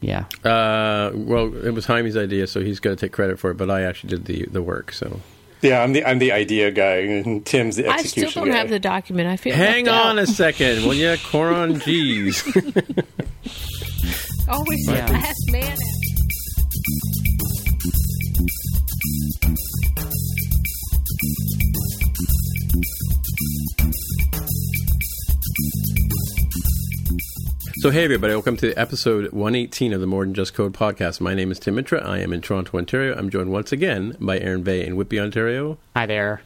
Yeah. Uh, well, it was Jaime's idea, so he's going to take credit for it. But I actually did the, the work. So Yeah, I'm the I'm the idea guy, and Tim's the I still don't guy. have the document. I feel hang left on out. a second. Well, yeah, Coron, geez. Always Yeah. the last man. So, hey, everybody, welcome to episode 118 of the More Than Just Code podcast. My name is Tim Mitra. I am in Toronto, Ontario. I'm joined once again by Aaron Vegh in Whitby, Ontario. Hi there.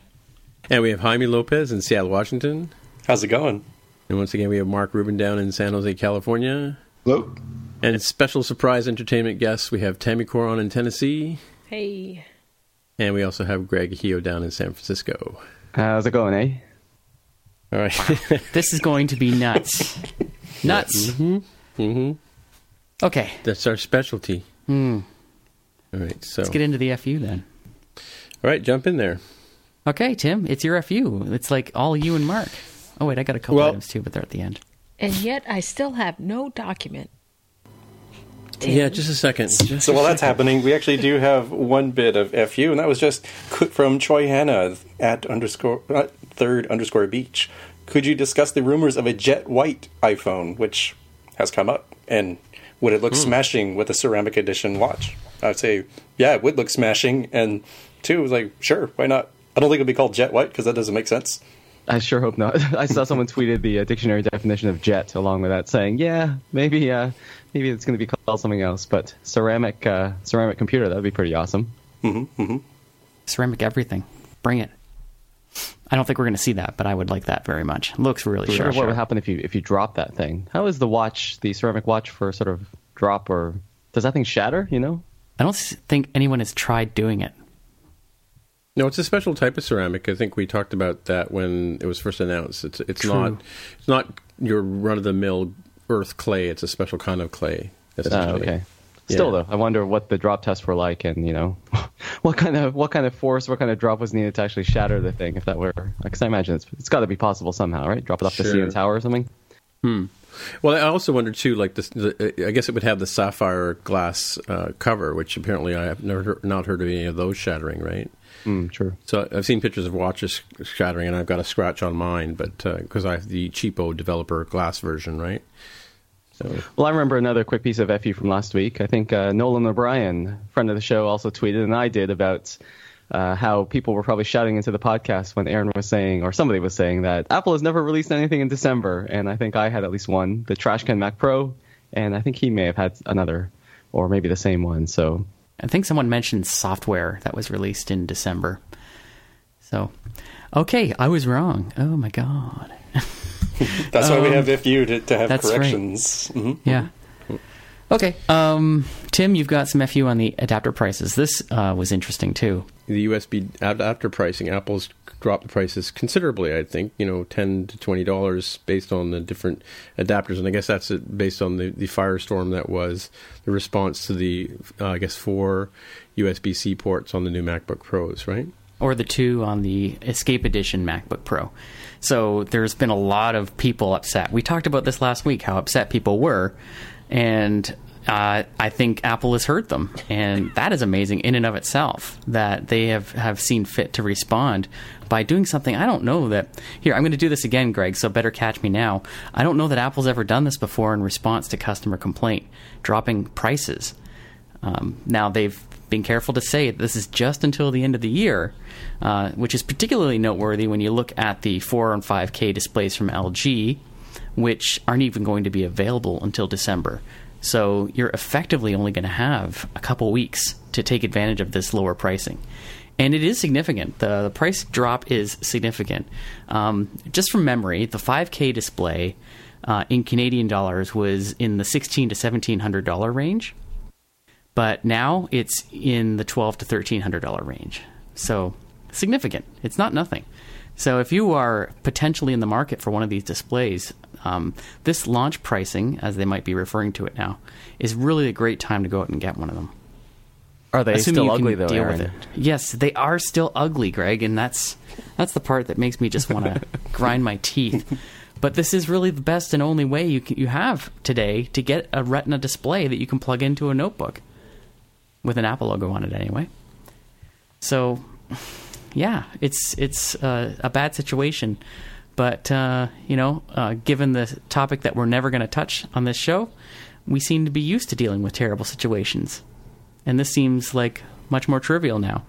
And we have Jaime Lopez in Seattle, Washington. How's it going? And once again, we have Mark Rubin down in San Jose, California. Hello. And special surprise entertainment guests, we have Tammy Coron in Tennessee. Hey. And we also have Greg Heo down in San Francisco. How's it going, eh? All right. This is going to be nuts. nuts. hmm Okay, That's our specialty. Hmm. All right. So, let's get into the FU then. all right, jump in there. Okay, Tim, it's your FU. It's like all you and Mark. Oh wait, I got a couple Well- items too, but they're at the end. And yet I still have no document. Tim. Yeah, just a second. Just So a while that's happening, we actually do have one bit of fu, and that was just from Choi Hannah at underscore uh, third underscore beach. Could you discuss the rumors of a jet white iPhone, which has come up, and would it look smashing with a ceramic edition watch? I'd say, yeah, it would look smashing, and two was like, sure, why not? I don't think it'd be called jet white because that doesn't make sense. I sure hope not. I saw someone tweeted the uh, dictionary definition of jet along with that, saying, "Yeah, maybe, uh, maybe it's going to be called something else, but ceramic, uh, ceramic computer. That would be pretty awesome." Ceramic everything. Bring it. I don't think we're going to see that, but I would like that very much. Looks really I sharp. wonder what would happen if you if you drop that thing? How is the watch, the ceramic watch, for sort of drop or does that thing shatter? You know? I don't think anyone has tried doing it. No, it's a special type of ceramic. I think we talked about that when it was first announced. It's it's True. not it's not your run of the mill earth clay. It's a special kind of clay. Oh, okay. Still though, I wonder what the drop tests were like, and you know, what kind of what kind of force, what kind of drop was needed to actually shatter the thing. If that were, because I imagine it's it's got to be possible somehow, right? Drop it off the Sure. CN Tower or something. Hmm. Well, I also wonder too. Like this, the, I guess it would have the sapphire glass uh, cover, which apparently I have never not heard of any of those shattering. Right. Mm, true. So I've seen pictures of watches shattering, and I've got a scratch on mine, but because I have the cheapo developer glass version, right? So Well, I remember another quick piece of FU from last week. I think uh, Nolan O'Brien, friend of the show, also tweeted, and I did about uh, how people were probably shouting into the podcast when Aaron was saying, or somebody was saying that Apple has never released anything in December, and I think I had at least one, the Trashcan Mac Pro, and I think he may have had another, or maybe the same one. So I think someone mentioned software that was released in December. So, okay, I was wrong. Oh my god. That's why we Um, have FU to, to have that's right. corrections. Mhm. Yeah. Okay, um, Tim, you've got some FU on the adapter prices. This uh, was interesting too. The USB adapter pricing, Apple's dropped the prices considerably. I think you know ten to twenty dollars based on the different adapters, and I guess that's based on the the firestorm that was the response to the uh, I guess four USB C ports on the new MacBook Pros, right? Or the two on the Escape Edition MacBook Pro. So there's been a lot of people upset. We talked about this last week, how upset people were and uh, I think Apple has heard them, and that is amazing in and of itself that they have, have seen fit to respond by doing something. I don't know that. Here, I'm going to do this again, Greg, so better catch me now. I don't know that Apple's ever done this before in response to customer complaint, dropping prices. Um, now, they've been careful to say this is just until the end of the year, uh, which is particularly noteworthy when you look at the 4 and 5K displays from LG which aren't even going to be available until December. So you're effectively only going to have a couple weeks to take advantage of this lower pricing. And it is significant. The, the price drop is significant. Um, just from memory, the 5K display uh, in Canadian dollars was in the sixteen to seventeen hundred dollar range, but now it's in the twelve to thirteen hundred dollar range. So significant. It's not nothing. So if you are potentially in the market for one of these displays, um, this launch pricing, as they might be referring to it now, is really a great time to go out and get one of them. Are they Assuming still ugly though, deal Aaron? with it. Yes, they are still ugly, Greg, and that's that's the part that makes me just want to grind my teeth. But this is really the best and only way you can, you have today to get a Retina display that you can plug into a notebook with an Apple logo on it, anyway. So, yeah, it's it's uh, a bad situation, but uh, you know, uh, given the topic that we're never going to touch on this show, we seem to be used to dealing with terrible situations, and this seems like much more trivial now.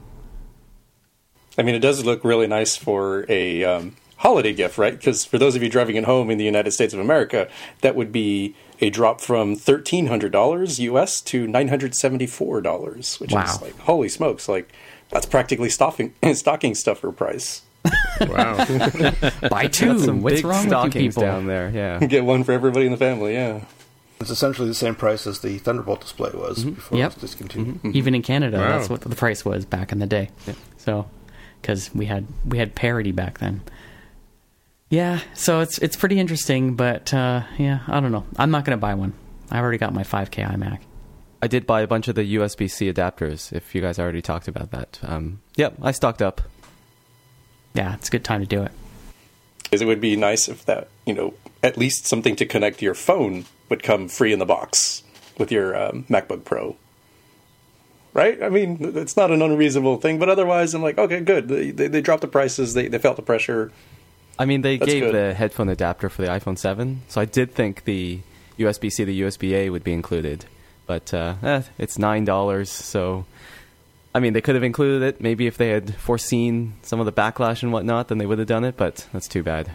I mean, it does look really nice for a um, holiday gift, right? Because for those of you driving it home in the United States of America, that would be a drop from thirteen hundred dollars US to nine hundred seventy-four dollars, which Wow. is like holy smokes! Like that's practically stocking stocking stuffer price. Wow. Buy two. Some What's big wrong with you stockings people? down there. Yeah. Get one for everybody in the family. Yeah. It's essentially the same price as the Thunderbolt display was mm-hmm. before Yep. it was discontinued. Mm-hmm. Even in Canada, Wow. that's what the price was back in the day. So, because we had we had parity back then. Yeah, so it's it's pretty interesting, but uh, yeah, I don't know. I'm not going to buy one. I already got my 5K iMac. I did buy a bunch of the USB C adapters. If you guys already talked about that, um, yep, I stocked up. Yeah, it's a good time to do it. Because it would be nice if that you know at least something to connect to your phone would come free in the box with your um, MacBook Pro. Right? I mean, it's not an unreasonable thing, but otherwise, I'm like, okay, good. They, they, they dropped the prices. They, they felt the pressure. I mean, they That's gave good. the headphone adapter for the iPhone 7, so I did think the USB C, the USB A would be included. But uh, eh, it's nine dollars, so I mean, they could have included it. Maybe if they had foreseen some of the backlash and whatnot, then they would have done it. But that's too bad.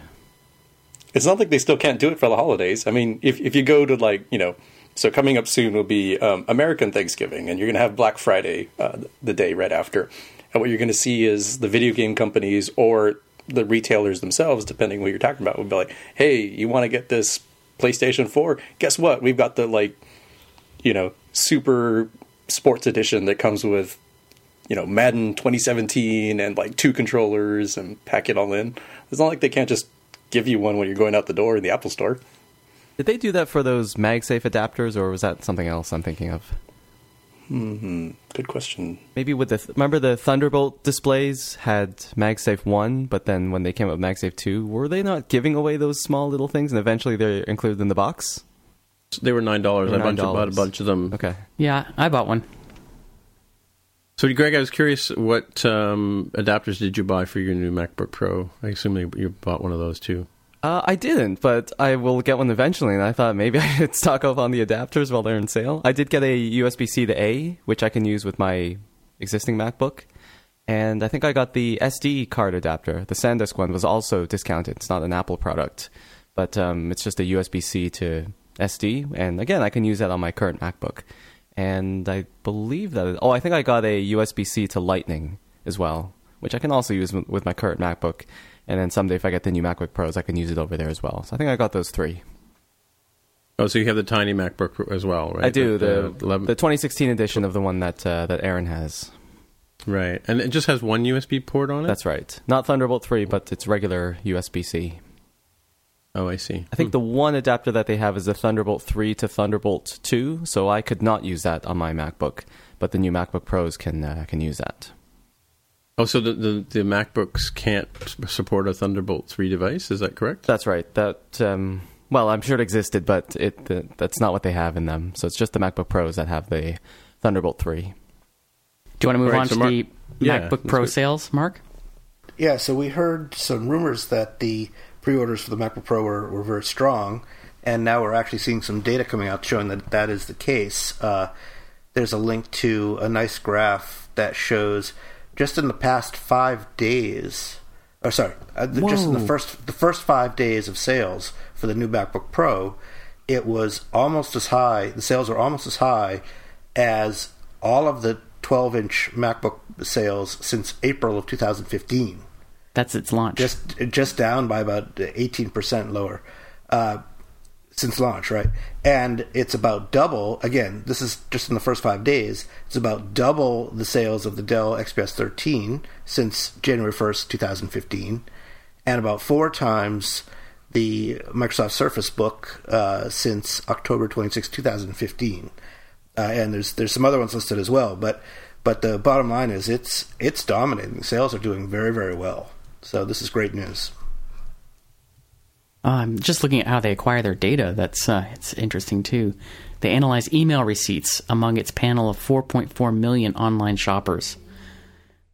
It's not like they still can't do it for the holidays. I mean, if if you go to like you know, so coming up soon will be um, American Thanksgiving, and you're going to have Black Friday uh, the day right after, and what you're going to see is the video game companies or the retailers themselves, depending what you're talking about, would be like, "Hey, you want to get this PlayStation 4? Guess what? We've got the like, you know, super sports edition that comes with." You know, Madden 2017 and like two controllers and pack it all in. It's not like they can't just give you one when you're going out the door in the Apple Store. Did they do that for those MagSafe adapters, or was that something else I'm thinking of? Good question. Maybe with the th- remember the Thunderbolt displays had MagSafe one, but then when they came up with MagSafe two, were they not giving away those small little things, and eventually they're included in the box? They were nine dollars. They I were bunch, bought a bunch of them. Okay. Yeah, I bought one. So, Greg, I was curious, what um, adapters did you buy for your new MacBook Pro? I assume you- you bought one of those too. Uh, I didn't, but I will get one eventually, and I thought maybe I should stock up on the adapters while they're in sale. I did get a USB C to A, which I can use with my existing MacBook. And I think I got the SD card adapter. The SanDisk one was also discounted. It's not an Apple product, but um, it's just a USB C to SD. And again, I can use that on my current MacBook. And I believe that. oh, I think I got a USB C to Lightning as well, which I can also use with- with my current MacBook. And then someday, if I get the new MacBook Pros, I can use it over there as well. So I think I got those three. Oh, so you have the tiny MacBook as well, right? I do the, the 11 the 2016 edition of the one that uh, that Aaron has. right, and it just has one USB port on it. That's right. Not Thunderbolt 3, but it's regular USB C. oh, I see. I think the one adapter that they have is the Thunderbolt 3 to Thunderbolt 2, so I could not use that on my MacBook, but the new MacBook Pros can uh, can use that. Oh, so the, the the MacBooks can't support a Thunderbolt three device. Is that correct? That's right. That um, well, I'm sure it existed, but it uh, that's not what they have in them. So it's just the MacBook Pros that have the Thunderbolt 3. Do you want to move Right, on so to Mark- the Yeah, MacBook let's Pro go- sales, Mark? Yeah, so we heard some rumors that the pre-orders for the MacBook Pro were, were very strong, and now we're actually seeing some data coming out showing that that is the case. Uh, there's a link to a nice graph that shows just in the past five days, or sorry, uh, just in the first the first five days of sales for the new MacBook Pro, it was almost as high. The sales were almost as high as all of the 12-inch MacBook sales since April of 2015 That's its launch. just just down by about eighteen percent lower uh, since launch, right? And it's about double. Again, this is just in the first five days. It's about double the sales of the Dell XPS 13 since January first, two thousand fifteen, and about four times the Microsoft Surface Book uh, since October twenty sixth, two thousand fifteen. Uh, and there's there's some other ones listed as well, but but the bottom line is it's it's dominating. Sales are doing very very well. So this is great news. Um, just looking at how they acquire their data, that's uh, it's interesting too. They analyze email receipts among its panel of 4.4 million online shoppers.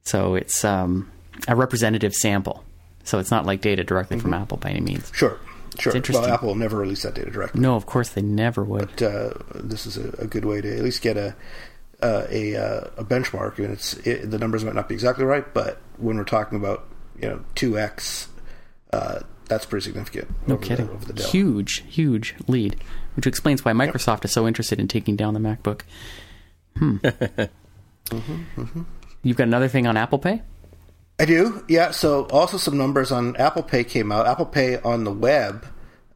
So it's um, a representative sample. So it's not like data directly from Apple by any means. Sure, sure. interesting. Well, Apple will never release that data directly, No, of course they never would. but uh, this is a, a good way to at least get a uh, a, uh, a benchmark. And it's it, the numbers might not be exactly right, but when we're talking about you know two x, uh, that's pretty significant. No over the- kidding. the Huge, huge lead, which explains why Microsoft is so interested in taking down the MacBook. Hmm. You've got another thing on Apple Pay? I do, yeah. So also some numbers on Apple Pay came out. Apple Pay on the web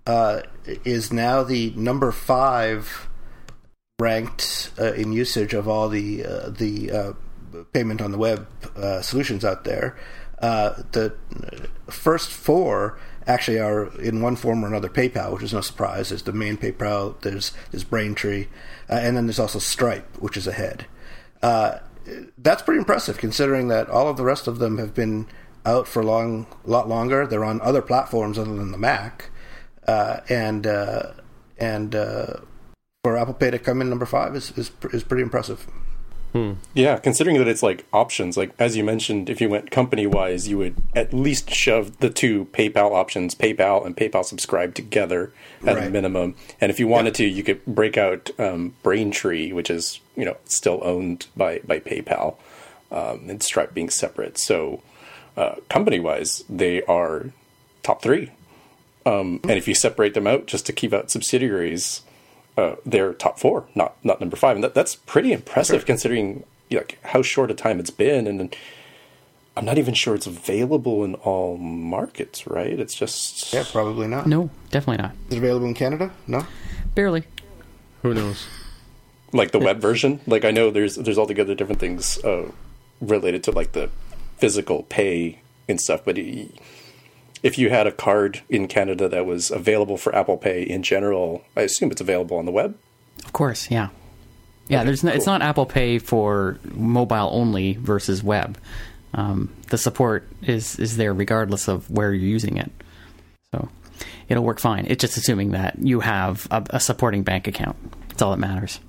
uh, is now the number five ranked uh, in usage of all the uh, the uh, payment on the web uh, solutions out there. Uh, the first four actually are in one form or another PayPal, which is no surprise. There's the main PayPal, there's there's Braintree, uh, and then there's also Stripe, which is ahead. Uh, that's pretty impressive considering that all of the rest of them have been out for a long lot longer. They're on other platforms other than the Mac, uh, and uh, and uh, for Apple Pay to come in number five is is, is pretty impressive. Yeah, considering that it's like options, like as you mentioned, if you went company wise, you would at least shove the two PayPal options, PayPal and PayPal Subscribe together at a minimum. And if you wanted to, you could break out um, Braintree, which is you know still owned by by PayPal, um, and Stripe being separate. So uh, company wise, they are top three. Um, and if you separate them out just to keep out subsidiaries, uh, they're top four, not not number five, and that, that's pretty impressive considering like how short a time it's been, and I'm not even sure it's available in all markets, right? It's just Yeah, probably not. No, definitely not. Is it available in Canada? No. Barely. Who knows? like the web version. Like I know there's there's all the different things uh, related to like the physical pay and stuff, but i if you had a card in Canada that was available for Apple Pay in general, I assume it's available on the web. Of course, yeah. Yeah, there's no, it's not Apple Pay for mobile only versus web. Um, the support is is there regardless of where you're using it, so it'll work fine. It's just assuming that you have a, a supporting bank account. That's all that matters.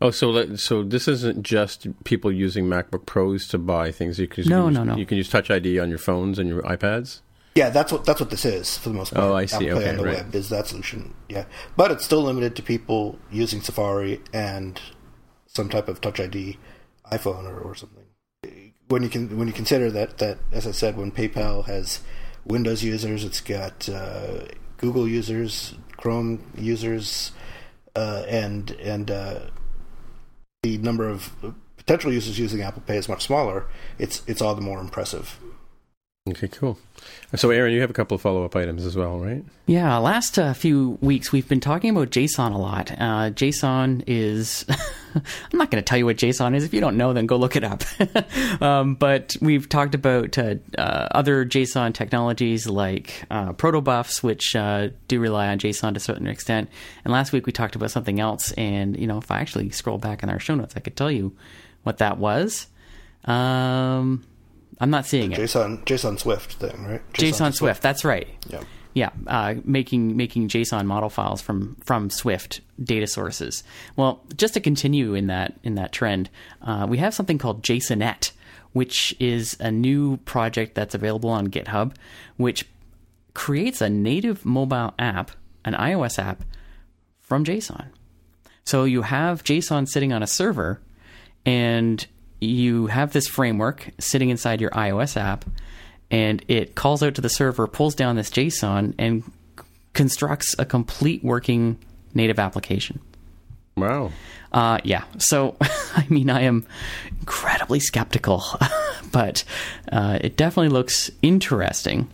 Oh, so that, so this isn't just people using MacBook Pros to buy things. You can No, use, no, no. You can use Touch ID on your phones and your iPads. Yeah, that's what that's what this is for the most part. Oh, I see. Apple Pay Okay, on the right. web is that solution. Yeah, but it's still limited to people using Safari and some type of Touch ID iPhone or, or something. When you can when you consider that that as I said, when PayPal has Windows users, it's got uh, Google users, Chrome users, uh, and and uh, the number of potential users using Apple Pay is much smaller. It's it's all the more impressive. Okay, cool. So, Aaron, you have a couple of follow up items as well, right? Yeah, last uh, few weeks we've been talking about JSON a lot. Uh, JSON is. I'm not going to tell you what JSON is. If you don't know, then go look it up. um, but we've talked about uh, uh, other JSON technologies like uh, protobufs, which uh, do rely on JSON to a certain extent. And last week we talked about something else. And, you know, if I actually scroll back in our show notes, I could tell you what that was. Um, I'm not seeing it. JSON JSON Swift thing, right? JSON, Swift. That's right. Yeah. Yeah, uh, making making JSON model files from from Swift data sources. Well, just to continue in that in that trend, uh, we have something called Jasonette, which is a new project that's available on GitHub, which creates a native mobile app, an iOS app, from JSON. So you have JSON sitting on a server, and you have this framework sitting inside your iOS app, and it calls out to the server, pulls down this JSON, and constructs a complete working native application. Wow. Uh, yeah. So, I mean, I am incredibly skeptical, but uh, it definitely looks interesting.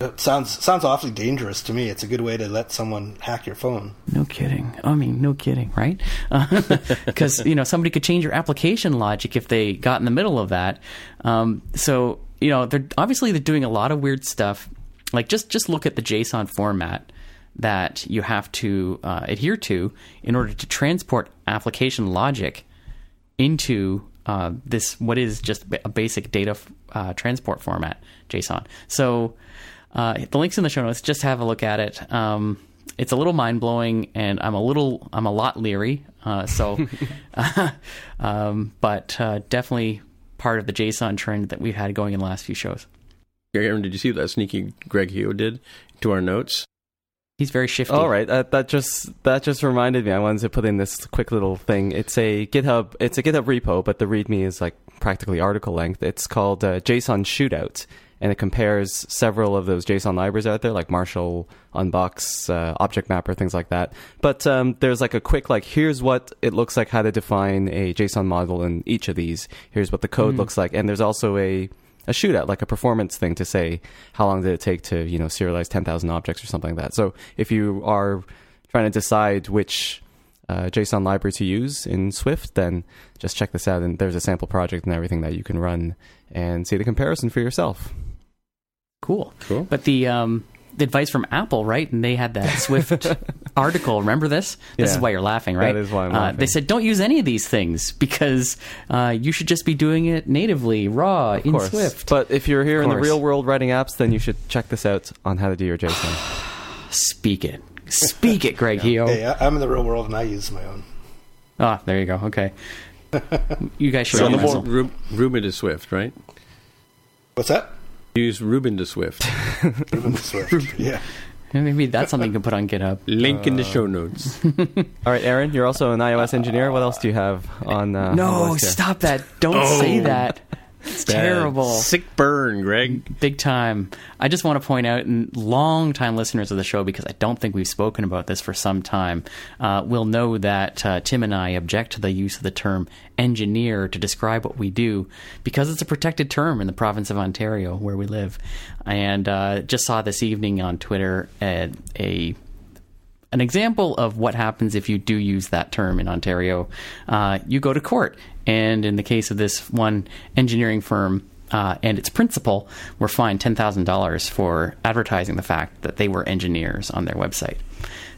It sounds sounds awfully dangerous to me. It's a good way to let someone hack your phone. No kidding. I mean, no kidding, right? Because you know somebody could change your application logic if they got in the middle of that. Um, so you know, they're obviously they're doing a lot of weird stuff. Like just just look at the JSON format that you have to uh, adhere to in order to transport application logic into uh, this what is just a basic data uh, transport format JSON. So uh, the links in the show notes. Just have a look at it. Um, it's a little mind blowing, and I'm a little I'm a lot leery. Uh, so, um, but uh, definitely part of the JSON trend that we've had going in the last few shows. Aaron, did you see that sneaky Greg Heo did to our notes? He's very shifty. All right, uh, that just that just reminded me. I wanted to put in this quick little thing. It's a GitHub. It's a GitHub repo, but the README is like practically article length. It's called uh, JSON Shootout, and it compares several of those JSON libraries out there, like Marshal, Unbox, uh, Object Mapper, things like that. But um, there's like a quick like, here's what it looks like how to define a JSON model in each of these. Here's what the code Mhm. looks like, and there's also a a shootout, like a performance thing to say how long did it take to you know serialize 10,000 objects or something like that. So if you are trying to decide which uh, JSON library to use in Swift, then just check this out. And there's a sample project and everything that you can run and see the comparison for yourself. Cool. Cool. But the um, the advice from Apple, right? And they had that Swift article. Remember this? This is why you're laughing, right? That is why I'm uh, laughing. They said don't use any of these things because uh, you should just be doing it natively, raw Of in course. Swift. But if you're here in the real world writing apps, then you should check this out on how to do your JSON. Speak it, speak it, Greg Heo. Hey, I- I'm in the real world and I use my own. Ah, there you go. Okay. You guys should So all the wrestle. Ru- Rubin to Swift, right? What's that? Use Rubin to Swift. Rubin Swift. yeah. Maybe that's something you can put on GitHub. Link in the show notes. All right, Aaron, you're also an iOS engineer. What else do you have on? Uh, No, the stop that! Don't say that. It's terrible. Sick burn, Greg. Big time. I just want to point out, and long time listeners of the show, because I don't think we've spoken about this for some time, uh, will know that uh, Tim and I object to the use of the term engineer to describe what we do because it's a protected term in the province of Ontario where we live. And uh, just saw this evening on Twitter a, a an example of what happens if you do use that term in Ontario. Uh, you go to court, and in the case of this one engineering firm uh, and its principal, were fined ten thousand dollars for advertising the fact that they were engineers on their website.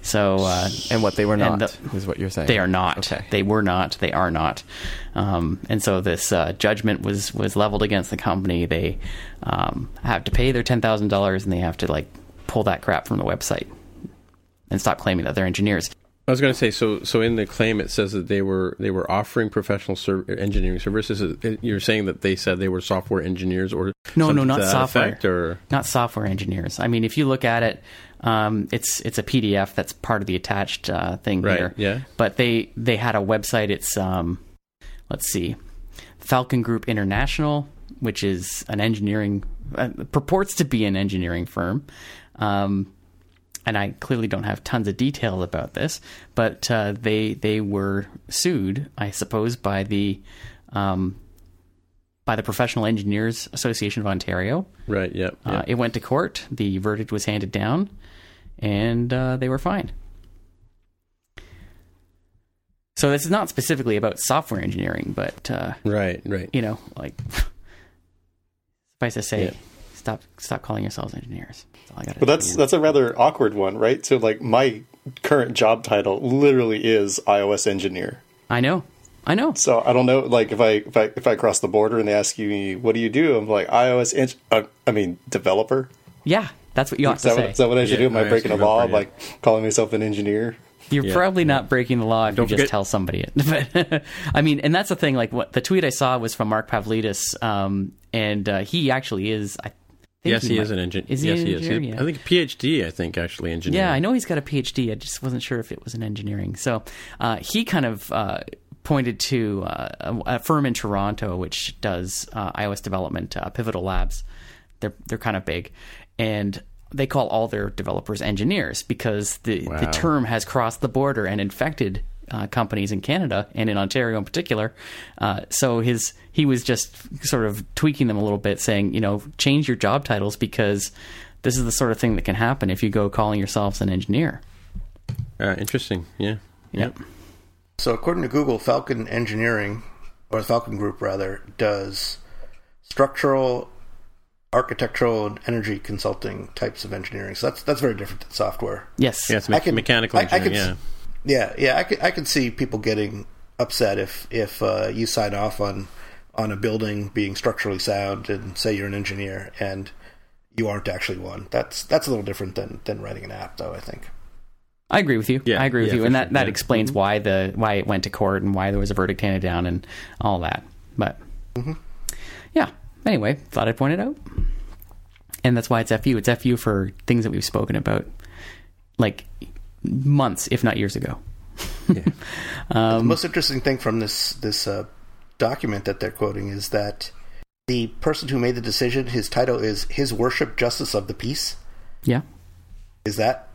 So, uh, And what they were not the- is what you're saying. they are not. Okay. They were not. They are not. Um, and so this uh, judgment was was leveled against the company. They um, have to pay their ten thousand dollars, and they have to like pull that crap from the website and stop claiming that they're engineers. I was going to say so. So in the claim, it says that they were they were offering professional engineering services. You're saying that they said they were software engineers, or No, no, not software. or Not software engineers. I mean, if you look at it, um, it's it's a PDF that's part of the attached uh, thing Right, here. yeah. But they they had a website. It's um, let's see, Falcon Group International, which is an engineering uh, purports to be an engineering firm. Um, and I clearly don't have tons of detail about this, but uh, they they were sued, I suppose, by the um, by the Professional Engineers Association of Ontario. Right. Yep. Uh, it went to court. The verdict was handed down, and uh, they were fined. So this is not specifically about software engineering, but uh, right. Right. you know, like suffice to say, Yeah. Stop stop calling yourselves engineers. That's all I gotta But that's that's a rather awkward one, right? So like my current job title literally is iOS engineer. I know, I know. So I don't know, like if I if I if I cross the border and they ask you what do you do, I'm like iOS, eng- uh, I mean developer. Yeah, that's what you ought Is to that, say. what, is that what I should Yeah, do? Am I iOS breaking the law? developer, Like calling myself an engineer? You're Yeah. probably not breaking the law if Don't you just forget- tell somebody it. But I mean, and that's the thing. Like, what the tweet I saw was from Mark Pavlidis, um, and uh, he actually is. I think Yes, he, might- is an engineer. Is he yes, an he is. He- Yeah. I think PhD. I think actually engineer. Yeah, I know he's got a PhD. I just wasn't sure if it was in engineering. So uh, he kind of uh, pointed to uh, a, firm in Toronto which does uh, iOS development, uh, Pivotal Labs. They're they're kind of big, and they call all their developers engineers because the the term has crossed the border and infected. Uh, companies in Canada and in Ontario in particular, uh, so his he was just sort of tweaking them a little bit, saying, you know, change your job titles because this is the sort of thing that can happen if you go calling yourselves an engineer. Uh, interesting. Yeah. Yep. So, according to Google, Falcon Engineering, or Falcon Group rather, does structural, architectural, and energy consulting types of engineering. So that's that's very different than software. Yes. Yeah. It's I me- can- mechanical I- I engineering. can yeah. S- Yeah, yeah, I could I could see people getting upset if if uh, you sign off on on a building being structurally sound and say you're an engineer and you aren't actually one. That's that's a little different than than writing an app, though. I think. I agree with you. Yeah, I agree with yeah, you, for and that, sure, that yeah. explains why the why it went to court and why there was a verdict handed down and all that. But Mm-hmm. yeah. Anyway, thought I'd point it out, and that's why it's fu. It's fu for things that we've spoken about, like months, if not years ago. the Um, most interesting thing from this this uh, document that they're quoting is that the person who made the decision, his title is His Worship Justice of the Peace. Yeah. Is that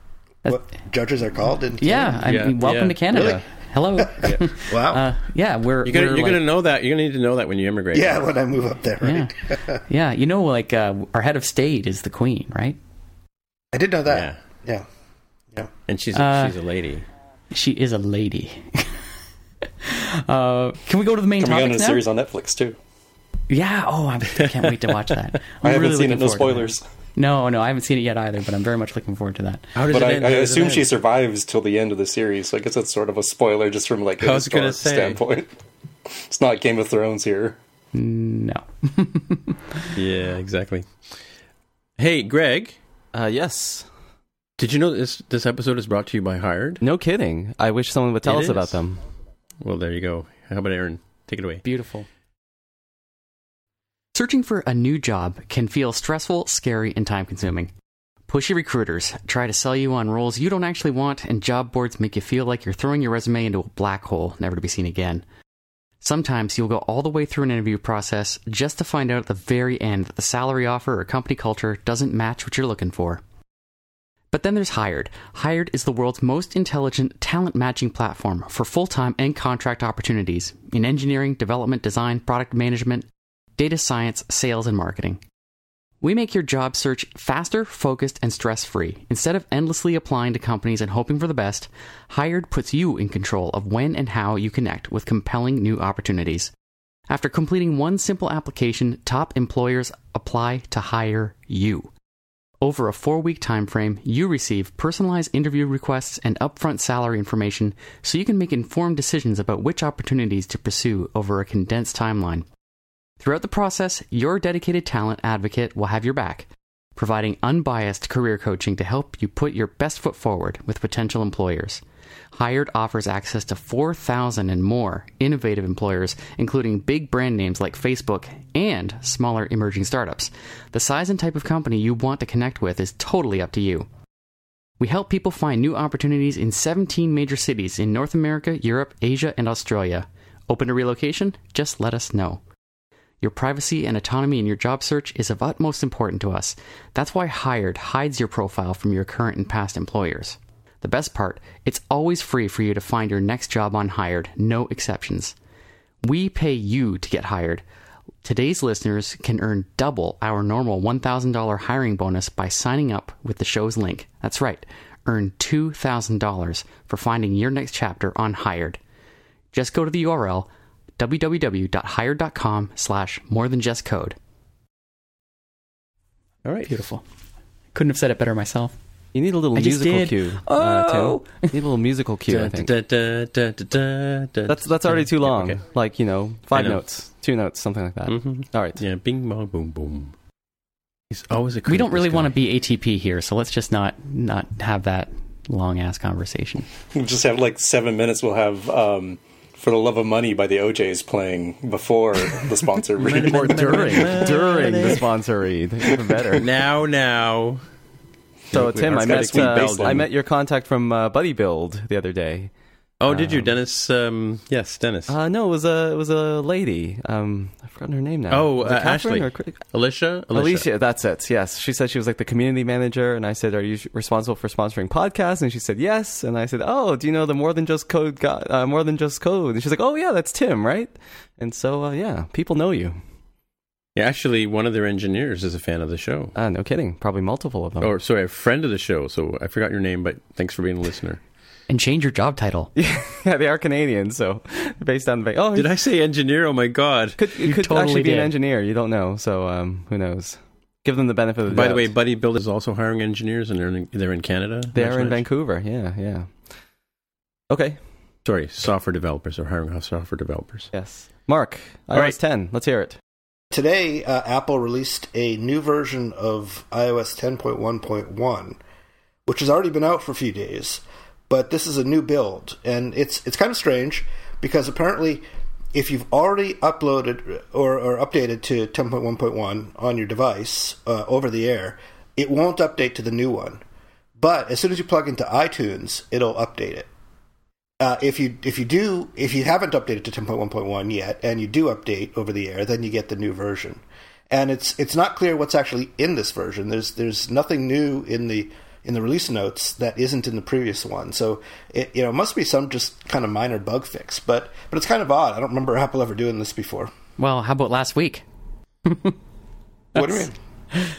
That's- what judges are called? In Yeah. Canada? I Yeah, welcome yeah. to Canada. Really? Hello. Wow. uh, yeah, we're You're gonna we're you're like- gonna know that. You're gonna need to know that when you immigrate. yeah, when I move up there, right? Yeah. yeah, you know, like uh, our head of state is the queen, right? I did know Yeah. that. Yeah. Yeah. And she's a, Uh, she's a lady. She is a lady. uh, can we go to the main Coming out in a topics now? series on Netflix too. Yeah. Oh, I'm- I can't wait to watch that. I'm I haven't really seen it. looking No forward to spoilers. No, no, I haven't seen it yet either, but I'm very much looking forward to that. How does But it I, end? I How it assume she end? survives till the end of the series. So I guess that's sort of a spoiler, just from like a was gonna historic standpoint. It's not Game of Thrones here. No. Yeah, exactly. Hey, Greg, Uh, yes. Did you know this this episode is brought to you by Hired? No kidding. I wish someone would tell It us about them. Well, there you go. How about Aaron? Take it away. Beautiful. Searching for a new job can feel stressful, scary, and time consuming. Pushy recruiters try to sell you on roles you don't actually want, and job boards make you feel like you're throwing your resume into a black hole, never to be seen again. Sometimes you'll go all the way through an interview process just to find out at the very end that the salary offer or company culture doesn't match what you're looking for. But then there's Hired. Hired is the world's most intelligent talent matching platform for full time and contract opportunities in engineering, development, design, product management, data science, sales, and marketing. We make your job search faster, focused, and stress free. Instead of endlessly applying to companies and hoping for the best, Hired puts you in control of when and how you connect with compelling new opportunities. After completing one simple application, top employers apply to hire you. Over a four week time frame, you receive personalized interview requests and upfront salary information so you can make informed decisions about which opportunities to pursue over a condensed timeline. Throughout the process, your dedicated talent advocate will have your back, providing unbiased career coaching to help you put your best foot forward with potential employers. Hired offers access to 4,000 and more innovative employers, including big brand names like Facebook and smaller emerging startups. The size and type of company you want to connect with is totally up to you. We help people find new opportunities in 17 major cities in North America, Europe, Asia, and Australia. Open to relocation? Just let us know. Your privacy and autonomy in your job search is of utmost importance to us. That's why Hired hides your profile from your current and past employers. The best part, it's always free for you to find your next job on Hired, no exceptions. We pay you to get hired. Today's listeners can earn double our normal $1,000 hiring bonus by signing up with the show's link. That's right, earn $2,000 for finding your next chapter on Hired. Just go to the URL www.hired.com slash more than just code. All right. Beautiful. Couldn't have said it better myself. You need a little I musical cue. Oh! uh, Tim. You need a little musical cue, I think. That's that's already too long. Okay. Like you know, five know. notes, two notes, something like that. Mhm. All right. Yeah, bing bong boom boom. He's always a We don't really want to be. be ATP here, so let's just not not have that long ass conversation. We'll just have like seven minutes. We'll have um, "For the Love of Money" by the OJ's playing before the sponsor read. Or during during the sponsor read, even better. Now, now. So Tim, I met uh, I met your contact from uh, Buddy Build the other day. Oh, did you, Um, Dennis? Um, yes, Dennis. Uh, no, it was a it was a lady. Um, I've forgotten her name now. oh, uh, Ashley. or Cri- Alicia? Alicia. that's it. Yes, she said she was like the community manager, and I said, "Are you responsible for sponsoring podcasts?" And she said, "Yes." And I said, "Oh, do you know the More Than Just Code guy? Uh, More Than Just Code?" And she's like, "Oh yeah, that's Tim, right?" And so uh, yeah, people know you. Yeah, actually, one of their engineers is a fan of the show. Uh, no kidding, probably multiple of them. Or, sorry, a friend of the show. So I forgot your name, but thanks for being a listener. And change your job title. yeah, they are Canadian, so based on the oh, Did I say engineer? Oh my god! could it You could totally actually be did. an engineer. You don't know, so um, who knows? Give them the benefit of the By doubt. the way, Buddy Build is also hiring engineers, and they're in, they're in Canada. They are in right. Vancouver. Yeah, yeah. Okay. Sorry, software developers are hiring software developers. Yes. Mark, iOS All right. 10. Let's hear it. Today, uh, Apple released a new version of iOS 10.1.1, which has already been out for a few days, but this is a new build, and it's it's kind of strange because apparently, if you've already uploaded or, or updated to 10.1.1 on your device uh, over the air, it won't update to the new one. But as soon as you plug into iTunes, it'll update it. Uh, if you if you do if you haven't updated to 10.1.1 yet and you do update over the air, then you get the new version. And it's it's not clear what's actually in this version. There's there's nothing new in the in the release notes that isn't in the previous one. So it you know must be some just kind of minor bug fix. But but it's kind of odd. I don't remember Apple ever doing this before. Well, how about last week? What do you mean?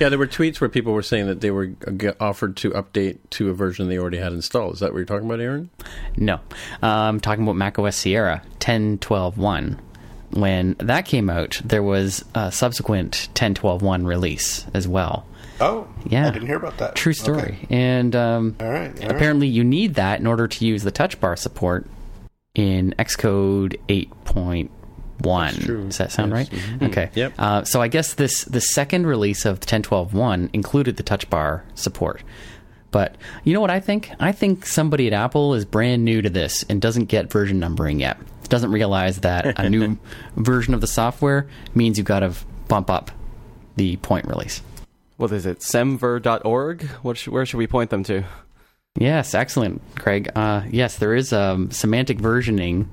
Yeah, there were tweets where people were saying that they were get offered to update to a version they already had installed. Is that what you're talking about, Aaron? No. Uh, I'm talking about macOS Sierra 10.12.1. When that came out, there was a subsequent 10.12.1 release as well. Oh, Yeah. I didn't hear about that. True story. Okay. And um, All right. all right. apparently, you need that in order to use the touch bar support in Xcode 8.1. true. Does that sound Yes. right? Mhm. Okay. Yep. Uh, so I guess this the second release of 10.12.1 included the touch bar support. But you know what I think? I think somebody at Apple is brand new to this and doesn't get version numbering yet. Doesn't realize that a new version of the software means you've got to bump up the point release. What is it? Semver.org? What sh- where should we point them to? Yes, excellent, Craig. Uh, yes, there is um, semantic versioning.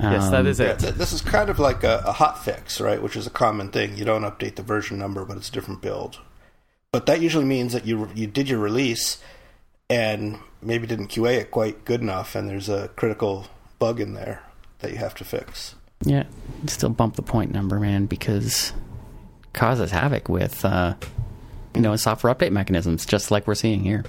Yes, that is Um, is Yeah, it. th- this is kind of like a, a hot fix, right? Which is a common thing. You don't update the version number, but it's a different build. But that usually means that you you did your release and maybe didn't QA it quite good enough, and there's a critical bug in there that you have to fix. Yeah, still bump the point number, man, because it causes havoc with uh, you know software update mechanisms, just like we're seeing here.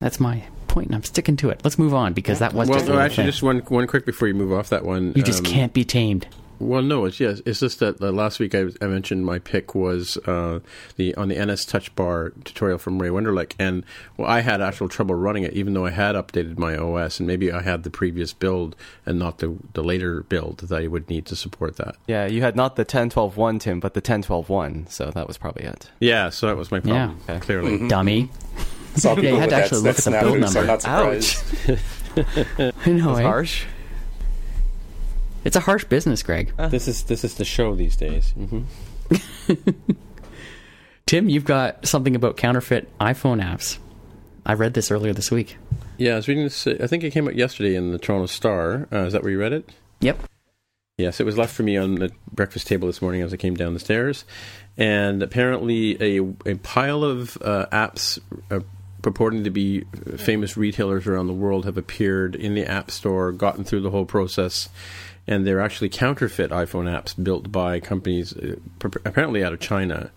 That's my point, and I'm sticking to it. Let's move on because that was well, just no, actually, thing. just one one quick before you move off that one. you just um, can't be tamed. Well, no, it's yes. It's just that uh, last week I, I mentioned my pick was uh, the on the NS Touch Bar tutorial from Ray Wenderlich, and well, I had actual trouble running it, even though I had updated my OS, and maybe I had the previous build and not the the later build that I would need to support that. Yeah, you had not the 10.12.1, Tim, but the 10.12.1 so that was probably it. Yeah, so that was my problem. Yeah. Clearly, Dummy. Saw people Yeah, you had with to actually look at the build snafu, so I'm number. not surprised. I know, That's eh? harsh. It's a harsh business, Greg. this is this is the show these days. hmm Tim, you've got something about counterfeit iPhone apps. I read this earlier this week. Yeah, I was reading this. uh, I think it came out yesterday in the Toronto Star. Uh, is that where you read it? Yep. Yes, it was left for me on the breakfast table this morning as I came down the stairs, and apparently a a pile of uh, apps uh, purporting to be famous retailers around the world have appeared in the App Store, gotten through the whole process, and they're actually counterfeit iPhone apps built by companies uh, pr- apparently out of China.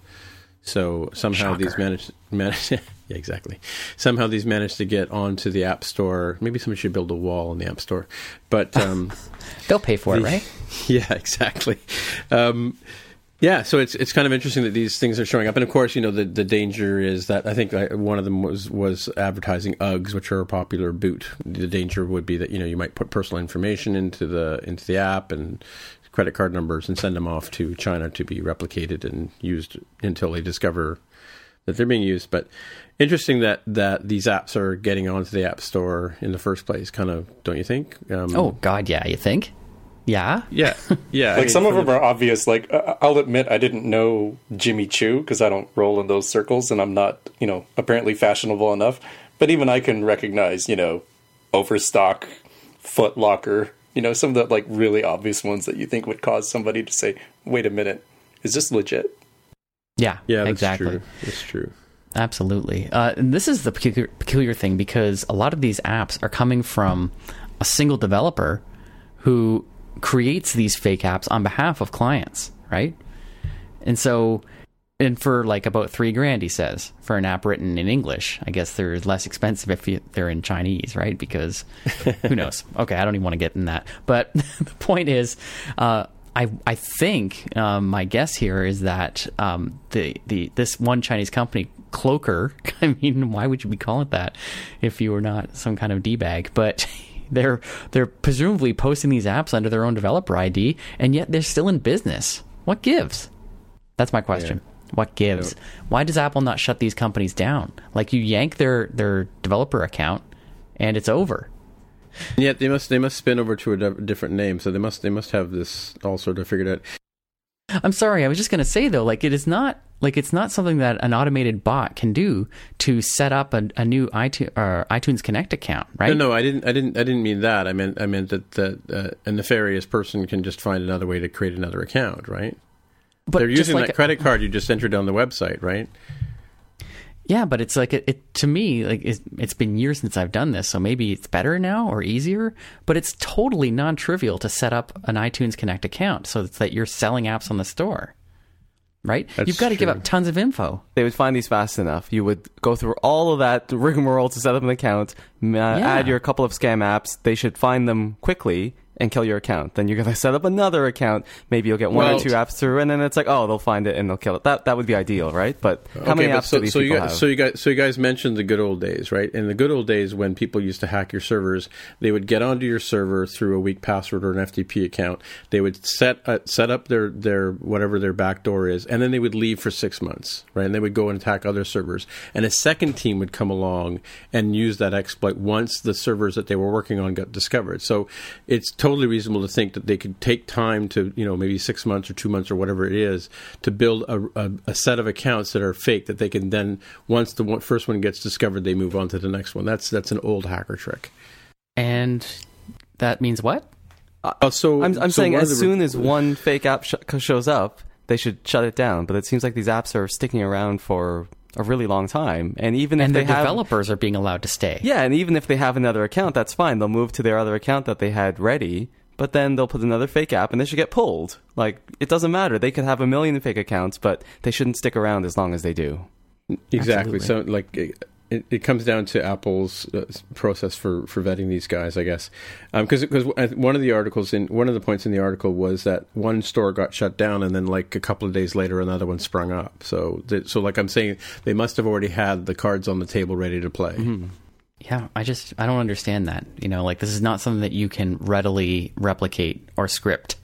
So somehow these Shocker. managed, managed yeah, exactly. Somehow these managed to get onto the App Store. Maybe somebody should build a wall in the App Store, but um, They'll pay for it, right? Yeah, exactly. Um, yeah, so it's it's kind of interesting that these things are showing up, and of course, you know, the, the danger is that I think I, one of them was was advertising Uggs, which are a popular boot. The danger would be that you know you might put personal information into the into the app and credit card numbers and send them off to China to be replicated and used until they discover that they're being used. But interesting that that these apps are getting onto the App Store in the first place. Kind of, don't you think? Um, Oh God, yeah. You think? Yeah. yeah, yeah. I Like mean, some of from them are obvious. Like uh, I'll admit, I didn't know Jimmy Choo because I don't roll in those circles, and I'm not, you know, apparently fashionable enough. But even I can recognize, you know, Overstock, Foot Locker. You know, some of the like really obvious ones that you think would cause somebody to say, "Wait a minute, is this legit?" Yeah. Yeah, that's exactly. true. That's true. Absolutely. Uh, and this is the peculiar, peculiar thing because a lot of these apps are coming from a single developer who creates these fake apps on behalf of clients, right? And so, and for like about three grand, he says, for an app written in English. I guess they're less expensive if you, they're in Chinese, right? Because who knows? Okay, I don't even want to get in that. But the point is, uh, I I think um, my guess here is that um, the the this one Chinese company Cloaker. I mean, why would you be calling it that if you were not some kind of d bag? But they're they're presumably posting these apps under their own developer ID, and yet they're still in business. What gives? That's my question. What gives? Why does Apple not shut these companies down? Like you yank their their developer account, and it's over. And yet they must they must spin over to a di- different name, so they must they must have this all sort of figured out. I'm sorry. I was just going to say though, like it is not like it's not something that an automated bot can do to set up a, a new iTunes or iTunes Connect account, right? No, no, I didn't I didn't I didn't mean that. I meant I meant that that uh, a nefarious person can just find another way to create another account, right? but They're using like that credit card you just entered on the website, right? Yeah, but it's like it, it to me like it's, it's been years since I've done this, so maybe it's better now or easier. But it's totally non-trivial to set up an iTunes Connect account so it's that you're selling apps on the store, right? That's You've got to give true. up tons of info. they would find these fast enough. You would go through all of that rigmarole to set up an account, uh, add your couple of scam apps. They should find them quickly and kill your account. Then you're going to set up another account. Maybe you'll get one or two apps through, and then it's like, oh, they'll find it and they'll kill it. That that would be ideal, right? But how many apps so, do these so you people guys, have? So you guys, so you guys mentioned the good old days, right? In the good old days, when people used to hack your servers, they would get onto your server through a weak password or an FTP account. They would set uh, set up their their whatever their backdoor is, and then they would leave for six months, right? And they would go and attack other servers, and a second team would come along and use that exploit once the servers that they were working on got discovered. So it's totally reasonable to think that they could take time to, you know, maybe six months or two months or whatever it is to build a, a, a set of accounts that are fake that they can then, once the one, first one gets discovered, they move on to the next one. That's that's an old hacker trick. And that means what? Uh, so I'm, I'm so saying as the- soon as one fake app sh- shows up, they should shut it down. But it seems like these apps are sticking around for a really long time, and even And if the they have developers are being allowed to stay. Yeah, and even if they have another account, that's fine. They'll move to their other account that they had ready, but then they'll put another fake app and they should get pulled. Like, it doesn't matter. They could have a million fake accounts, but they shouldn't stick around as long as they do. Exactly. So, like, it, it comes down to Apple's uh, process for, for vetting these guys, I guess. Because because one of the articles in one of the points in the article was that one store got shut down, and then like a couple of days later, another one sprung up. So, so like I'm saying, they must have already had the cards on the table ready to play. Yeah, I just I don't understand that. You know, like this is not something that you can readily replicate or script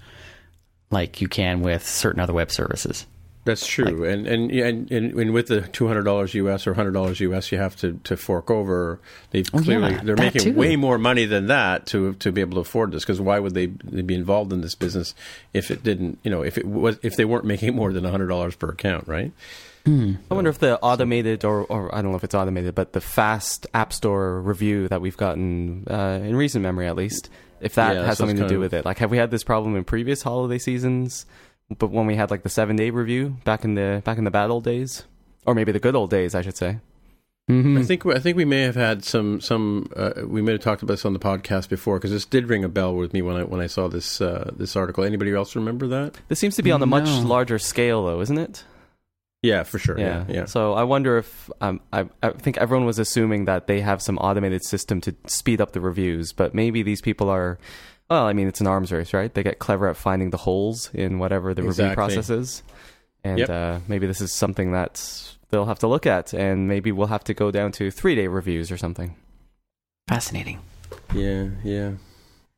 like you can with certain other web services. That's true, and, and and and and with the two hundred dollars US or hundred dollars US, you have to, to fork over. They've Oh, clearly yeah, they're making too. way more money than that to to be able to afford this. Because why would they, they be involved in this business if it didn't? You know, if it was if they weren't making more than hundred dollars per account, right? I wonder if the automated, or, or I don't know if it's automated, but the fast App Store review that we've gotten uh, in recent memory, at least, if that Yeah, has so something to do of- with it. Like, have we had this problem in previous holiday seasons? But when we had like the seven day review back in the back in the bad old days, or maybe the good old days, I should say. I think I think we may have had some some uh, we may have talked about this on the podcast before because this did ring a bell with me when I when I saw this uh, this article. Anybody else remember that? This seems to be on a much No. larger scale, though, isn't it? Yeah, for sure. Yeah, yeah. So I wonder if um, I, I think everyone was assuming that they have some automated system to speed up the reviews, but maybe these people are. Well, I mean, it's an arms race, right? They get clever at finding the holes in whatever the review Exactly. process is, and Yep. uh, maybe this is something that they'll have to look at, and maybe we'll have to go down to three day reviews or something. Fascinating. Yeah, yeah.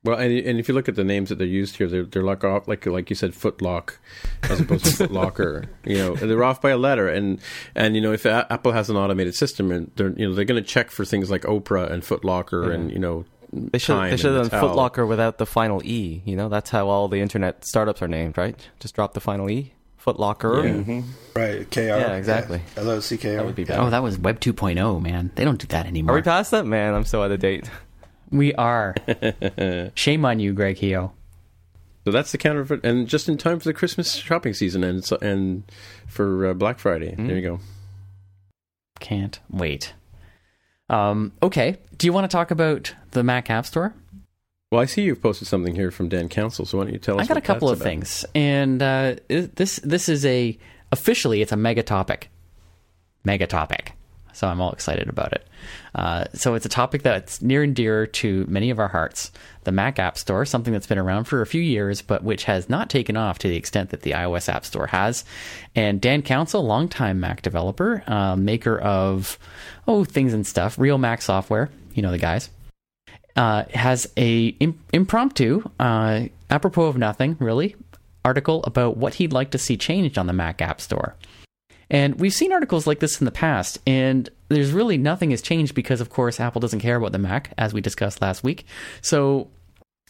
Well, and and if you look at the names that they're used here, they're they're like off like like you said, Footlock, as opposed to Footlocker. You know, they're off by a letter, and and you know if A- Apple has an automated system, and they're you know they're going to check for things like Oprah and Footlocker, Yeah. and you know They should Time they should have done Mattel. Footlocker without the final e. You know, that's how all the internet startups are named, right? Just drop the final e. Footlocker. Yeah. Mm-hmm. Right, KR. Yeah, exactly. L O C K R. That would be better. Oh, that was Web 2.0, man. They don't do that anymore. Are we past that? Man, I'm so out of date. We are. Shame on you, Greg Heo. So that's the counterfeit, and just in time for the Christmas shopping season, and so, and for uh, Black Friday. Mm-hmm. There you go. Can't wait. Um, okay. Do you want to talk about the Mac App Store? Well, I see you've posted something here from Dan Counsell. So why don't you tell us? I got a couple of about? things, and uh, this this is a officially it's a mega topic, mega topic. So I'm all excited about it. Uh, so it's a topic that's near and dear to many of our hearts. The Mac App Store, something that's been around for a few years, but which has not taken off to the extent that the iOS App Store has. And Dan Counsell, longtime Mac developer, uh, maker of oh things and stuff, real Mac software. You know the guys uh, has a im- impromptu, uh, apropos of nothing, really, article about what he'd like to see changed on the Mac App Store. And we've seen articles like this in the past, and there's really nothing has changed because, of course, Apple doesn't care about the Mac, as we discussed last week. So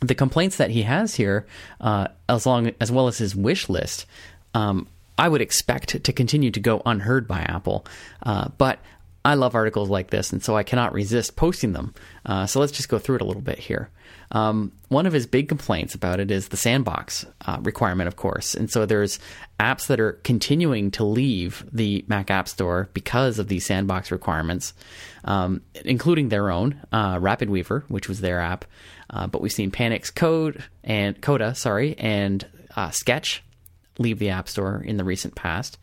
the complaints that he has here, uh, as long as well as his wish list, um, I would expect to continue to go unheard by Apple. Uh, but I love articles like this, and so I cannot resist posting them. Uh, so let's just go through it a little bit here. Um, one of his big complaints about it is the sandbox uh, requirement, of course. And so there's apps that are continuing to leave the Mac App Store because of these sandbox requirements, um, including their own uh, RapidWeaver, which was their app. Uh, but we've seen Panic's Code and Coda, sorry, and uh, Sketch leave the App Store in the recent past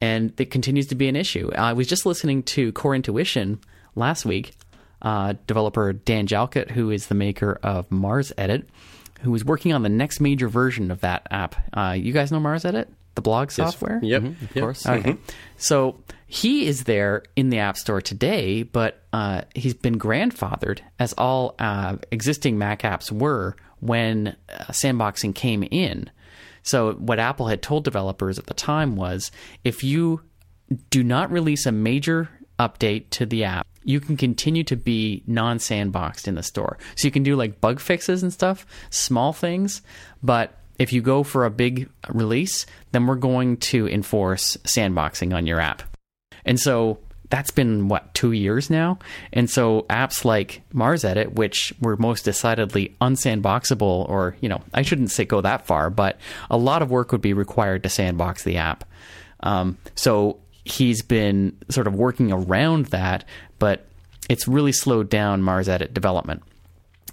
and it continues to be an issue. I was just listening to Core Intuition last week. Uh, developer Dan Jalkut, who is the maker of MarsEdit, who is working on the next major version of that app. Uh, you guys know MarsEdit, the blog software? Yes. Yep, Of yep. course. Okay. So he is there in the App Store today, but uh, he's been grandfathered, as all uh, existing Mac apps were when uh, sandboxing came in. So what Apple had told developers at the time was if you do not release a major update to the app, you can continue to be non sandboxed in the store. So you can do like bug fixes and stuff, small things, but if you go for a big release, then we're going to enforce sandboxing on your app. And so that's been what two years now, and so apps like MarsEdit, which were most decidedly unsandboxable, or you know, I shouldn't say go that far, but a lot of work would be required to sandbox the app. Um, so he's been sort of working around that, but it's really slowed down MarsEdit development.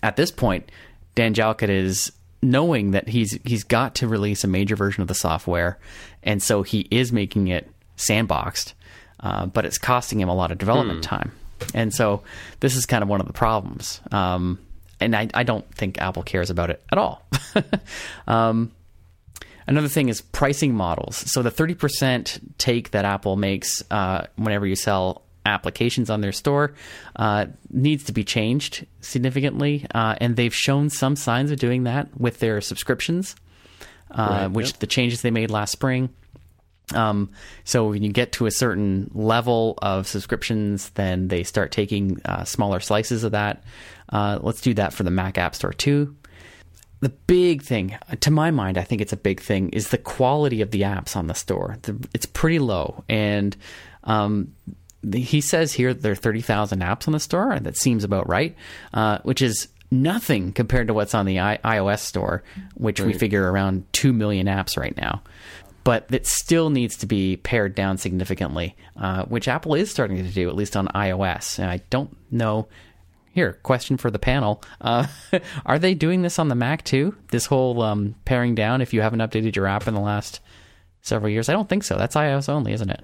At this point, Dan Jalkut is knowing that he's he's got to release a major version of the software, and so he is making it sandboxed, uh, but it's costing him a lot of development time, and so this is kind of one of the problems. Um, and I, I don't think Apple cares about it at all. um, Another thing is pricing models. So the 30% take that Apple makes uh, whenever you sell applications on their store uh, needs to be changed significantly. Uh, and they've shown some signs of doing that with their subscriptions, uh, Right, which yep. the changes they made last spring. Um, so when you get to a certain level of subscriptions, then they start taking uh, smaller slices of that. Uh, let's do that for the Mac App Store too the big thing, to my mind, I think it's a big thing, is the quality of the apps on the store. The, it's pretty low, and um, the, he says here there are thirty thousand apps on the store, and that seems about right, uh, which is nothing compared to what's on the I- iOS store, which we figure around two million apps right now. but it still needs to be pared down significantly, uh, which Apple is starting to do, at least on iOS. And I don't know. Here, question for the panel: uh, Are they doing this on the Mac too? This whole um, paring down if you haven't updated your app in the last several years? I don't think so. That's iOS only, isn't it?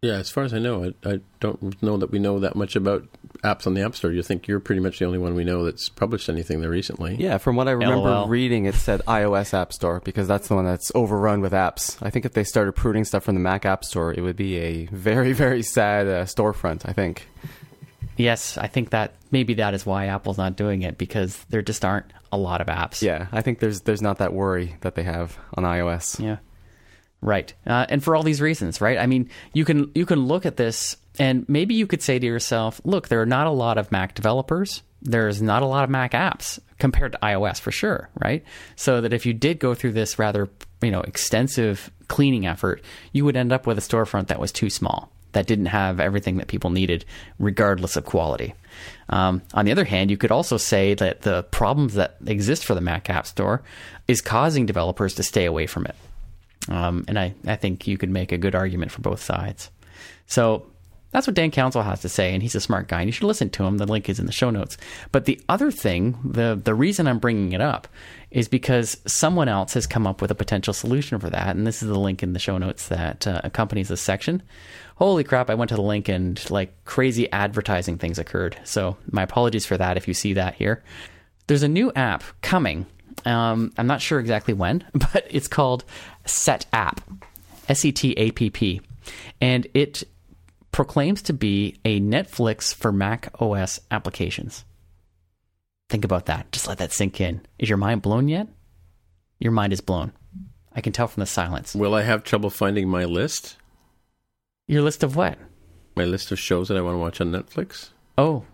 Yeah, as far as I know, I, I don't know that we know that much about apps on the App Store. You think you're pretty much the only one we know that's published anything there recently? Yeah, from what I remember LOL. reading, it said iOS App Store because that's the one that's overrun with apps. I think if they started pruning stuff from the Mac App Store, it would be a very, very sad uh, storefront. I think. Yes, I think that maybe that is why Apple's not doing it because there just aren't a lot of apps. Yeah, I think there's there's not that worry that they have on iOS. Yeah. Right. Uh, and for all these reasons, right? I mean, you can you can look at this and maybe you could say to yourself, look, there are not a lot of Mac developers. There's not a lot of Mac apps compared to iOS for sure, right? So that if you did go through this rather, you know, extensive cleaning effort, you would end up with a storefront that was too small, that didn't have everything that people needed, regardless of quality. Um, on the other hand, you could also say that the problems that exist for the Mac App Store is causing developers to stay away from it. Um, and I, I think you could make a good argument for both sides. So that's what Dan Counsell has to say, and he's a smart guy, and you should listen to him. The link is in the show notes. But the other thing, the the reason I'm bringing it up, is because someone else has come up with a potential solution for that, and this is the link in the show notes that uh, accompanies this section. Holy crap! I went to the link and like crazy advertising things occurred. So my apologies for that if you see that here. There's a new app coming. Um, I'm not sure exactly when, but it's called Setapp, S E T A P P, and it proclaims to be a Netflix for Mac OS applications. Think about that. Just let that sink in. Is your mind blown yet? Your mind is blown. I can tell from the silence. Will I have trouble finding my list? Your list of what? My list of shows that I want to watch on Netflix? Oh,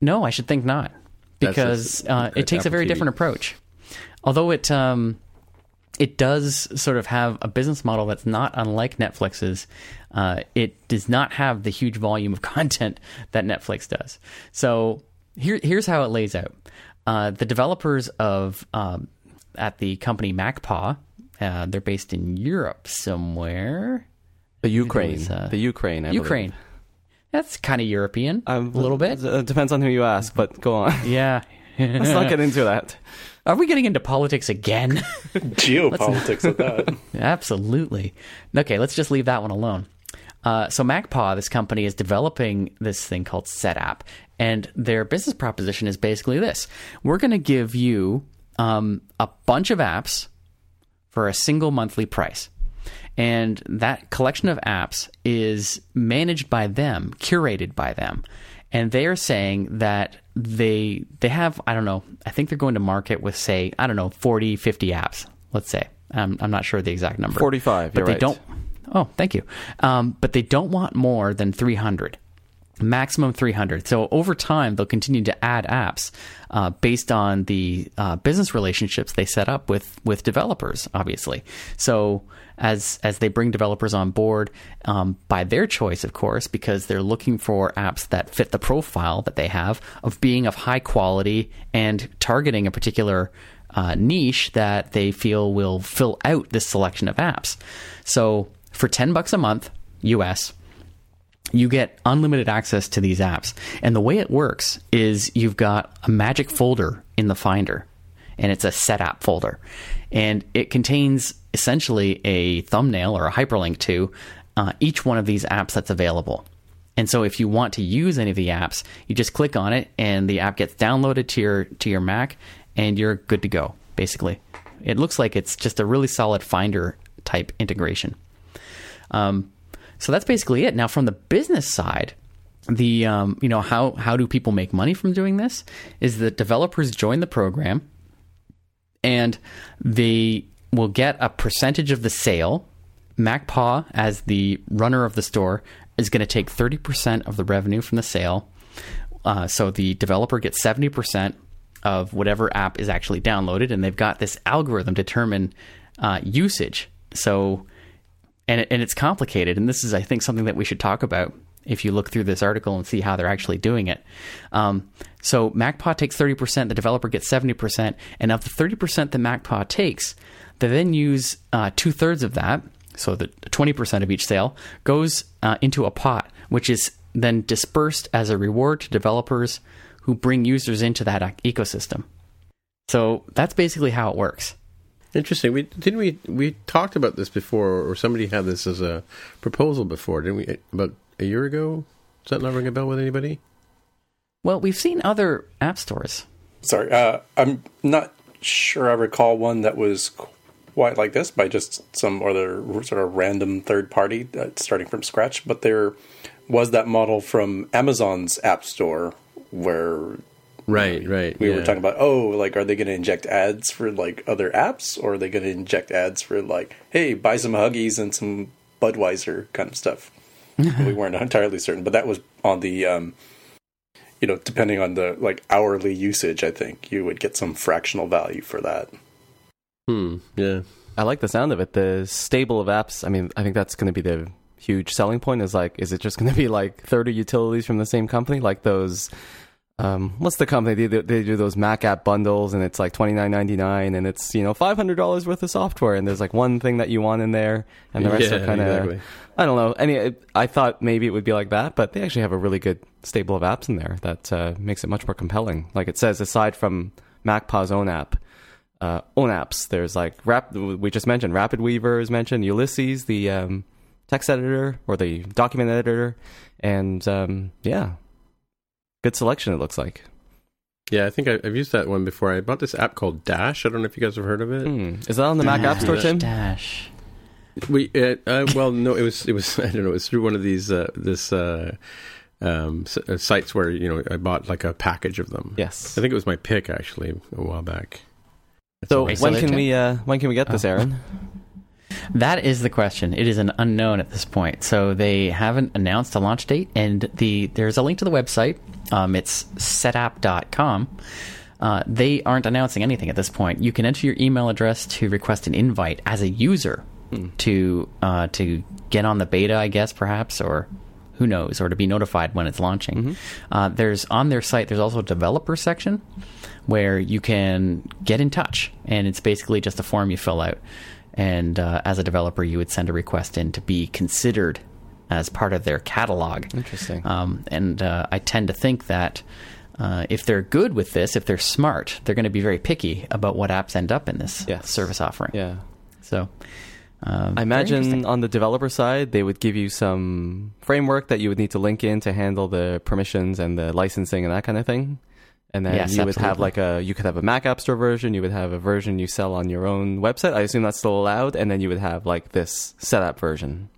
no, I should think not, because uh, it takes a very TV. different approach. Although it um, it does sort of have a business model that's not unlike Netflix's. Uh, it does not have the huge volume of content that Netflix does. So here, here's how it lays out. Uh, the developers of um, at the company MacPaw, uh, they're based in Europe somewhere. The Ukraine, was, uh, the Ukraine, I believe. Ukraine. That's kind of European, Um, a little bit. It depends on who you ask, but go on. Yeah. Let's not get into that. Are we getting into politics again? Geopolitics at that. Absolutely. Okay, let's just leave that one alone. Uh, so MacPaw, this company, is developing this thing called SetApp, and their business proposition is basically this: we're going to give you um, a bunch of apps for a single monthly price. And that collection of apps is managed by them, curated by them. And they are saying that they they have, I don't know, I think they're going to market with say, I don't know, 40, 50 apps, let's say. I'm, I'm not sure the exact number. 45, But they right. don't Oh, thank you. Um, but they don't want more than 300 maximum 300 so over time they'll continue to add apps uh, based on the uh, business relationships they set up with with developers obviously so as as they bring developers on board um, by their choice of course because they're looking for apps that fit the profile that they have of being of high quality and targeting a particular uh, niche that they feel will fill out this selection of apps so for 10 bucks a month us you get unlimited access to these apps. And the way it works is you've got a magic folder in the Finder, and it's a set app folder. And it contains essentially a thumbnail or a hyperlink to uh, each one of these apps that's available. And so if you want to use any of the apps, you just click on it and the app gets downloaded to your to your Mac and you're good to go, basically. It looks like it's just a really solid Finder type integration. Um, so that's basically it. Now, from the business side, the um, you know how how do people make money from doing this? Is that developers join the program, and they will get a percentage of the sale. MacPaw, as the runner of the store, is going to take thirty percent of the revenue from the sale. Uh, so the developer gets seventy percent of whatever app is actually downloaded, and they've got this algorithm to determine uh, usage. So and it, and it's complicated. And this is, I think, something that we should talk about if you look through this article and see how they're actually doing it. Um, so MacPaw takes thirty percent, the developer gets seventy percent, and of the thirty percent that MacPaw takes, They then use uh, two thirds of that, so the 20% of each sale goes uh, into a pot, which is then dispersed as a reward to developers who bring users into that ecosystem. So that's basically how it works. Interesting. We didn't we we talked about this before, or somebody had this as a proposal before, didn't we? About a year ago. Does that not ring a bell with anybody? Well, we've seen other app stores. Sorry, uh, I'm not sure I recall one that was quite like this by just some other sort of random third party uh, starting from scratch. But there was that model from Amazon's App Store where Right, right. we yeah. were talking about oh like are they going to inject ads for like other apps or are they going to inject ads for like hey buy some huggies and some budweiser kind of stuff we weren't entirely certain but that was on the um you know depending on the like hourly usage i think you would get some fractional value for that Hmm. Yeah. I like the sound of it. The stable of apps. I mean, I think that's going to be the huge selling point. Is like, is it just going to be like thirty utilities from the same company, like those? Um, what's the company? They, do- they do those Mac app bundles, and it's like twenty nine ninety nine, and it's you know five hundred dollars worth of software, and there's like one thing that you want in there, and the rest Yeah, are kind of. exactly. I don't know. Any, I thought maybe it would be like that, but they actually have a really good stable of apps in there that uh, makes it much more compelling. Like it says, aside from MacPaw's own app, uh, own apps. There's like Rap. We just mentioned RapidWeaver is mentioned. Ulysses, the um, text editor or the document editor, and um, yeah, good selection. It looks like. Yeah, I think I, I've used that one before. I bought this app called Dash. I don't know if you guys have heard of it. Hmm. Is that on the Mac App Store, Tim? Dash. We uh, uh, well, no, it was it was I don't know. It was through one of these uh, this uh, um, s- uh, sites where you know I bought like a package of them. Yes. I think it was my pick actually a while back. That's So when can we uh, when can we get this, Oh. Aaron? That is the question. It is an unknown at this point. So they haven't announced a launch date, and the there's a link to the website. Um, it's setapp.com. Uh, they aren't announcing anything at this point. You can enter your email address to request an invite as a user to uh, to get on the beta, I guess, perhaps, or who knows, or to be notified when it's launching. Uh, there's on their site. There's also a developer section where you can get in touch, and it's basically just a form you fill out. And uh, as a developer, you would send a request in to be considered as part of their catalog. Interesting. Um, and uh, I tend to think that uh, if they're good with this, if they're smart, they're going to be very picky about what apps end up in this Yes. service offering. Yeah. So um, I imagine on the developer side, they would give you some framework that you would need to link in to handle the permissions and the licensing and that kind of thing. And then Yes, you would have like a you could have a Mac App Store version, you would have a version you sell on your own website. I assume that's still allowed, and then you would have like this setup version.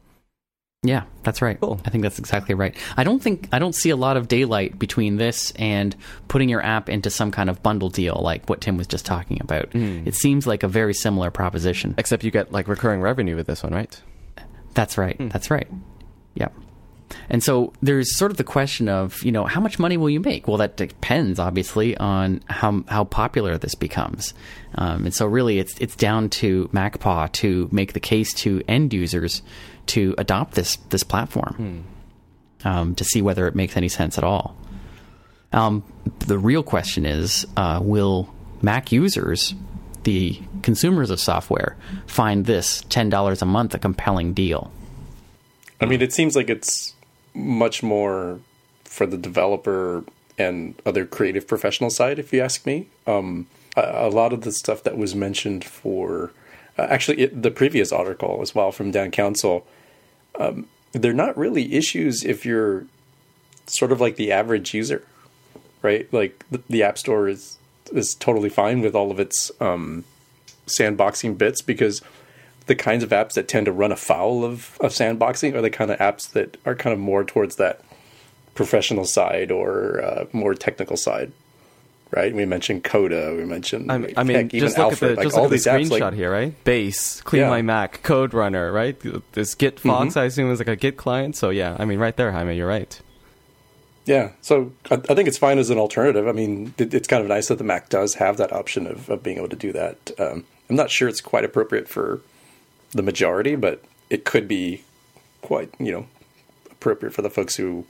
Yeah, that's right. Cool. I think that's exactly right. I don't think I don't see a lot of daylight between this and putting your app into some kind of bundle deal like what Tim was just talking about. Hmm. It seems like a very similar proposition. Except you get like recurring revenue with this one, right? That's right. Hmm. That's right. Yeah. And so there's sort of the question of, you know, how much money will you make? Well, that depends, obviously, on how how popular this becomes. Um, and so really, it's it's down to MacPaw to make the case to end users to adopt this this platform um, to see whether it makes any sense at all. Um, the real question is, uh, will Mac users, the consumers of software, find this ten dollars a month a compelling deal? I mean, it seems like it's much more for the developer and other creative professional side, if you ask me. Um, a, a lot of the stuff that was mentioned for uh, actually it, the previous article as well from Dan Counsell, um, they're not really issues if you're sort of like the average user, right? Like the, the App Store is is totally fine with all of its um, sandboxing bits because the kinds of apps that tend to run afoul of, of sandboxing are the kind of apps that are kind of more towards that professional side or uh, more technical side, right? We mentioned Coda, we mentioned I, mean, heck, just look Alfred, at the like just all look at the these apps. screenshot Like, here, right? Base, Clean Yeah. My Mac, CodeRunner, right? This GitFox, I assume, is like a Git client. So yeah, I mean, right there, Jaime, you're right. yeah, so I, I think it's fine as an alternative. I mean, it, it's kind of nice that the Mac does have that option of, of being able to do that. Um, I'm not sure it's quite appropriate for the majority, but it could be quite, you know, appropriate for the folks who,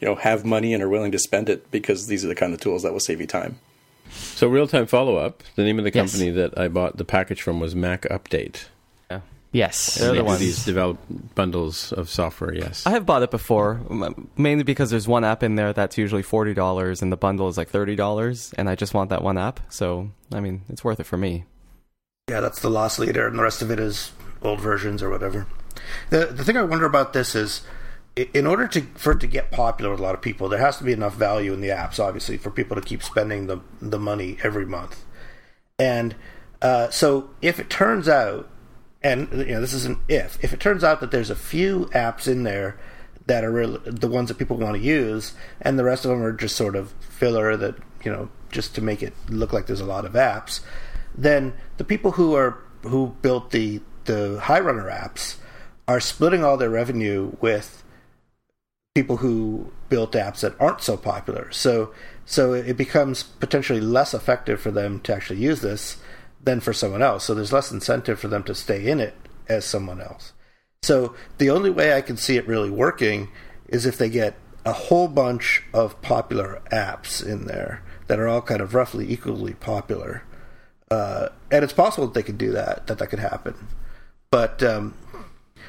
you know, have money and are willing to spend it because these are the kind of tools that will save you time. So real time follow up. The name of the Yes. company that I bought the package from was MacUpdate. Yes. They're the ones. These develop bundles of software. Yes. I have bought it before, mainly because there's one app in there that's usually forty dollars, and the bundle is like thirty dollars, and I just want that one app. So, I mean, it's worth it for me. Yeah, that's the loss leader, and the rest of it is old versions or whatever. The the thing I wonder about this is, in order to for it to get popular with a lot of people, there has to be enough value in the apps, obviously, for people to keep spending the the money every month. And uh, so, if it turns out, and you know, this is an if, if it turns out that there's a few apps in there that are real, the ones that people want to use, and the rest of them are just sort of filler that you know just to make it look like there's a lot of apps, then the people who are who built the the high runner apps are splitting all their revenue with people who built apps that aren't so popular. So so it becomes potentially less effective for them to actually use this than for someone else. So there's less incentive for them to stay in it as someone else. So the only way I can see it really working is if they get a whole bunch of popular apps in there that are all kind of roughly equally popular. Uh, and it's possible that they could do that, that that could happen. But um,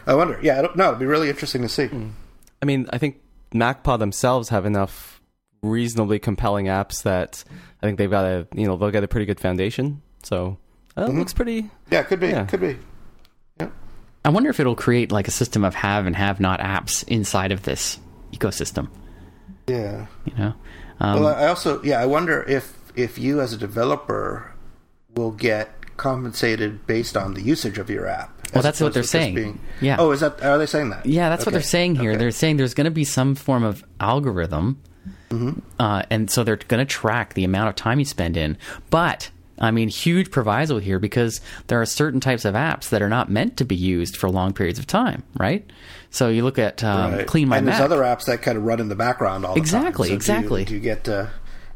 I wonder. Yeah, I don't know. It'd be really interesting to see. I mean, I think MacPaw themselves have enough reasonably compelling apps that I think they've got a you know they'll get a pretty good foundation. So uh, it looks pretty. Yeah, could be. Yeah. Could be. Yeah. I wonder if it'll create like a system of have and have not apps inside of this ecosystem. Yeah. You know, um, well, I also yeah, I wonder if if you as a developer will get compensated based on the usage of your app. Well, that's what they're saying. being- Yeah. Oh, is that? Are they saying that? Yeah, that's what they're saying here. Okay. They're saying there's going to be some form of algorithm, Mm-hmm. uh, and so they're going to track the amount of time you spend in. But I mean, huge proviso here because there are certain types of apps that are not meant to be used for long periods of time, right? So you look at um, Right. Clean My and Mac. there's other apps that kind of run in the background all the Exactly, time. So exactly. Do you, do you get uh,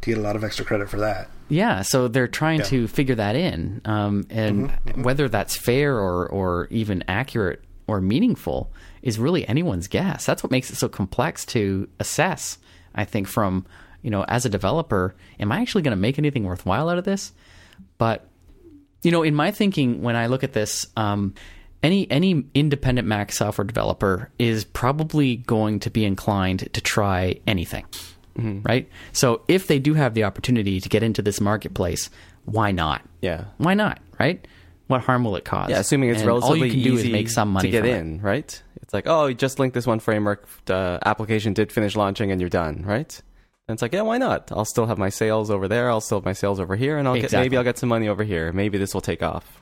you get a lot of extra credit for that? Yeah, so they're trying Yeah. to figure that in, um, and whether that's fair or or even accurate or meaningful is really anyone's guess. That's what makes it so complex to assess. I think from you know as a developer, am I actually going to make anything worthwhile out of this? But you know, in my thinking, when I look at this, um, any any independent Mac software developer is probably going to be inclined to try anything, right? So if they do have the opportunity to get into this marketplace, why not? Yeah. Why not? Right? What harm will it cause? Yeah, assuming it's And relatively all you can do easy is make some money to get from it. in, right? It's like, oh, you just link this one framework uh, application did finish launching, and you're done, right? And it's like, yeah, why not? I'll still have my sales over there. I'll still have my sales over here, and I'll get maybe I'll get some money over here. Maybe this will take off.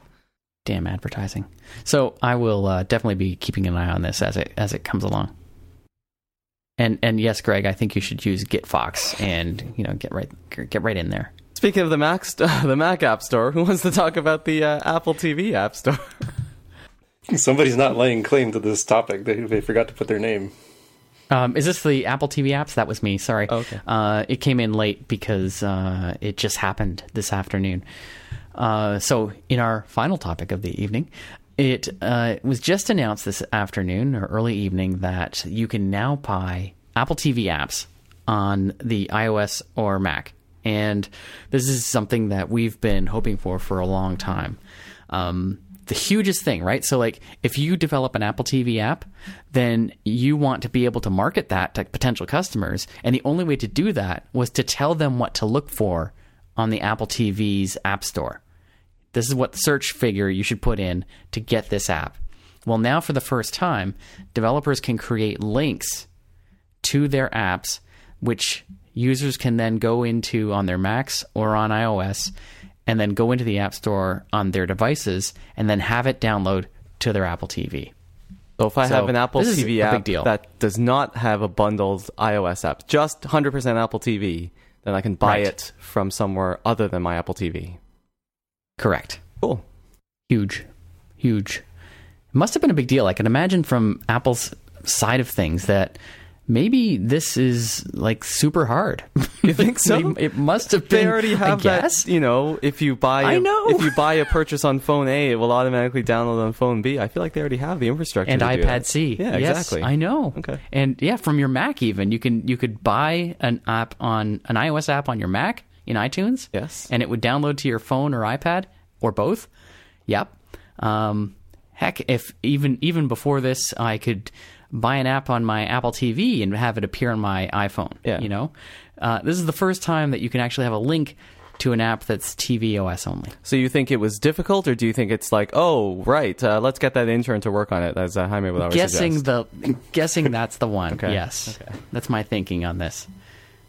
Damn advertising. So I will uh, definitely be keeping an eye on this as it as it comes along. And and yes, Greg, I think you should use GitFox and you know get right get right in there. Speaking of the Mac, st- the Mac App Store, who wants to talk about the uh, Apple TV App Store? Somebody's not laying claim to this topic. They, they forgot to put their name. Um, is this the Apple TV apps? That was me. Sorry. Oh, Okay. Uh, it came in late because uh, it just happened this afternoon. Uh, so, in our final topic of the evening, it uh, was just announced this afternoon or early evening that you can now buy Apple TV apps on the iOS or Mac. And this is something that we've been hoping for for a long time. Um, the hugest thing, right? So, like, if you develop an Apple TV app, then you want to be able to market that to potential customers. And the only way to do that was to tell them what to look for on the Apple TV's App Store. This is what search figure you should put in to get this app. Well, now for the first time, developers can create links to their apps, which users can then go into on their Macs or on iOS, and then go into the App Store on their devices, and then have it download to their Apple TV. So if I So, have an Apple TV app that does not have a bundled iOS app, just 100% Apple TV, then I can buy Right. it from somewhere other than my Apple TV. Correct. Cool. Huge, huge. It must have been a big deal. I can imagine from Apple's side of things that maybe this is like super hard. You think so? it must have been. They already have I that. You know, if you buy, I a- know. if you buy a purchase on phone A, it will automatically download on phone B. I feel like they already have the infrastructure and to do iPad. C. Yeah, Yes, exactly. I know. Okay. And yeah, from your Mac even you can you could buy an app on an iOS app on your Mac in iTunes. Yes. And it would download to your phone or iPad or both. Yep. Um, heck, if even even before this, I could buy an app on my Apple TV and have it appear on my iPhone. Yeah. You know, uh, this is the first time that you can actually have a link to an app that's tvOS only. So you think it was difficult, or do you think it's like, oh, right, uh, let's get that intern to work on it, as uh, Jaime would always guessing suggest. the guessing that's the one. Okay. Yes, that's my thinking on this.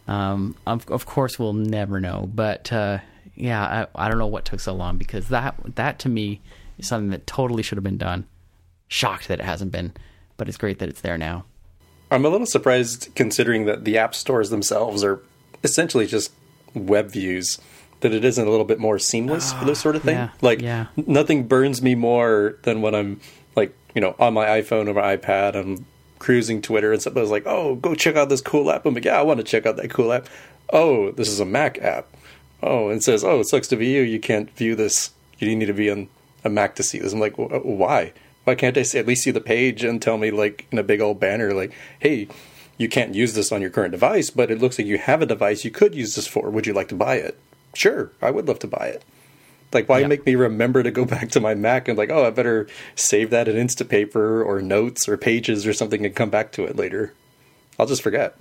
Um, of, of course, we'll never know, but uh, yeah, I, I don't know what took so long because that that to me is something that totally should have been done. Shocked that it hasn't been, but it's great that it's there now. I'm a little surprised considering that the app stores themselves are essentially just web views. That it isn't a little bit more seamless for this sort of thing. yeah, like yeah. nothing burns me more than when I'm like you know on my iPhone or my iPad. I'm cruising Twitter and somebody's like, "Oh, go check out this cool app." I'm like, "Yeah, I want to check out that cool app." Oh, this is a Mac app. Oh, and says, "Oh, it sucks to be you. You can't view this. You need to be on a Mac to see this." I'm like, "Why? Why can't I see, at least see the page and tell me like in a big old banner like, hey, you can't use this on your current device, but it looks like you have a device you could use this for. Would you like to buy it?" Sure, I would love to buy it. Like, why Yeah. make me remember to go back to my Mac and like, oh, I better save that in Instapaper or Notes or Pages or something and come back to it later. I'll just forget.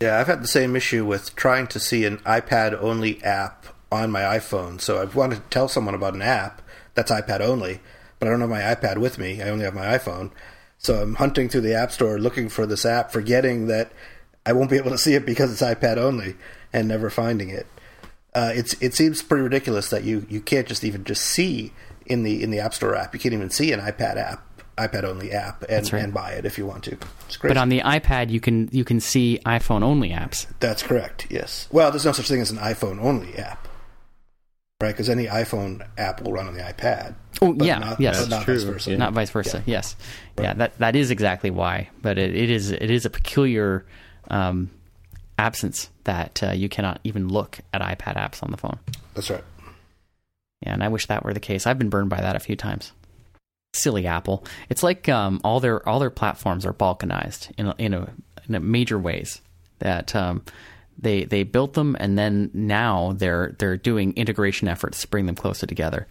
Yeah, I've had the same issue with trying to see an iPad only app on my iPhone. So I've wanted to tell someone about an app that's iPad only, but I don't have my iPad with me. I only have my iPhone. So I'm hunting through the App Store looking for this app, forgetting that I won't be able to see it because it's iPad only, and never finding it. Uh, it's it seems pretty ridiculous that you, you can't just even just see in the in the App Store app. You can't even see an iPad app, iPad only app, and, right. and buy it if you want to. It's crazy. But on the iPad, you can you can see iPhone only apps. That's correct. Yes. Well, there's no such thing as an iPhone only app, right? Because any iPhone app will run on the iPad. Oh yeah, not, yes, but not vice versa. not vice versa. Yes, yeah, that that is exactly why. But it, it is it is a peculiar um, absence that uh, you cannot even look at iPad apps on the phone. That's right. Yeah, and I wish that were the case. I've been burned by that a few times. Silly Apple. It's like um, all their all their platforms are balkanized in a, in a in a major ways. That um, they they built them and then now they're they're doing integration efforts to bring them closer together,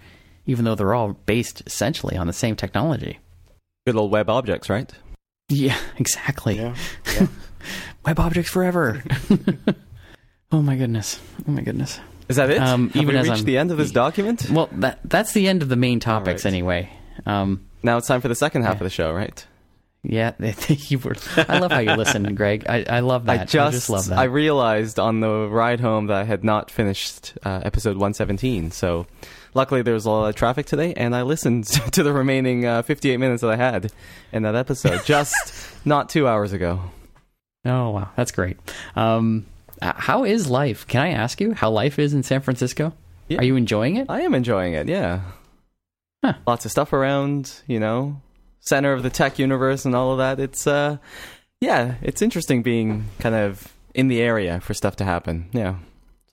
even though they're all based essentially on the same technology. Good old WebObjects, right? Yeah, exactly. Yeah. yeah. WebObjects forever. oh my goodness. Oh my goodness. Is that it? Um, Have even we as reached I'm- the end of this document? Well, that that's the end of the main topics right. anyway. Um, Now it's time for the second half Yeah. of the show, right? Yeah, you were. I love how you listen, Greg. I, I love that. I just, just love that. I realized on the ride home that I had not finished uh, episode 117. So luckily there was a lot of traffic today, and I listened to the remaining uh, 58 minutes that I had in that episode just not two hours ago. Oh wow, that's great. Um, uh, how is life? Can I ask you how life is in San Francisco? Yeah. Are you enjoying it? I am enjoying it. Yeah, Huh. lots of stuff around. You know, center of the tech universe and all of that. It's uh, yeah, it's interesting being kind of in the area for stuff to happen. Yeah,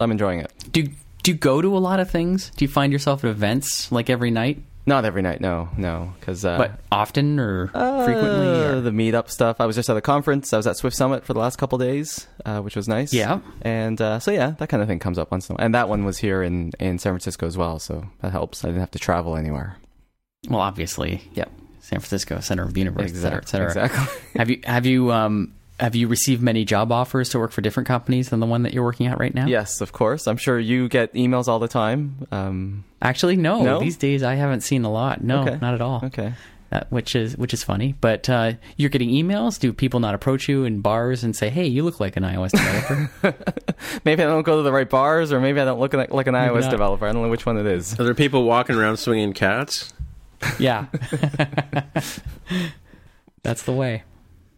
I'm enjoying it. Do do you go to a lot of things? Do you find yourself at events like every night, Not every night, no, no, because uh, but often or Uh, frequently? Or? the meetup stuff. I was just at a conference. I was at Swift Summit for the last couple days, uh, which was nice. Yeah. and uh, so yeah, that kind of thing comes up once in a while. And that one was here in in San Francisco as well, so that helps. I didn't have to travel anywhere. Well, obviously, yep. San Francisco, center of the universe, et cetera, et cetera. Exactly. Have you have you um have you received many job offers to work for different companies than the one that you're working at right now? yes, of course. I'm sure you get emails all the time. Um, Actually, no. No? These days, I haven't seen a lot. No, Okay. not at all. okay. That, which is which is funny. But uh, you're getting emails. Do people not approach you in bars and say, "Hey, you look like an iOS developer"? Maybe I don't go to the right bars, or maybe I don't look like, like an iOS not. developer. I don't know which one it is. Are there people walking around swinging cats? yeah, that's the way.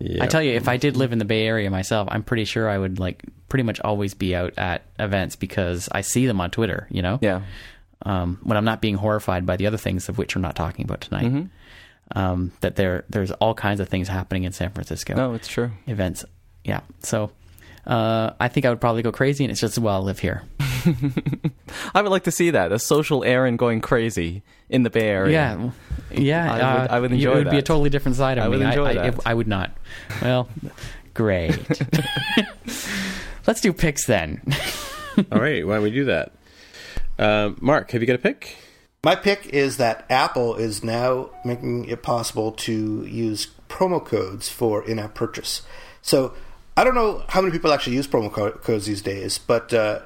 Yeah. I tell you, if I did live in the Bay Area myself, I'm pretty sure I would like pretty much always be out at events because I see them on Twitter. You know, Yeah. um, when I'm not being horrified by the other things of which we're not talking about tonight. Mm-hmm. Um, that there there's all kinds of things happening in San Francisco. No, it's true. events. Yeah. So uh, I think I would probably go crazy, and it's just well I live here. I would like to see that a social Aaron going crazy in the Bay Area. Yeah. Yeah. I would- uh, I would enjoy It would be a totally different side of I me. would enjoy I, that. if- I would not. Well, great. Let's do picks then. All right, why don't we do that? Uh, Mark, have you got a pick? My pick is that Apple is now making it possible to use promo codes for in-app purchase. So I don't know how many people actually use promo codes these days, but uh,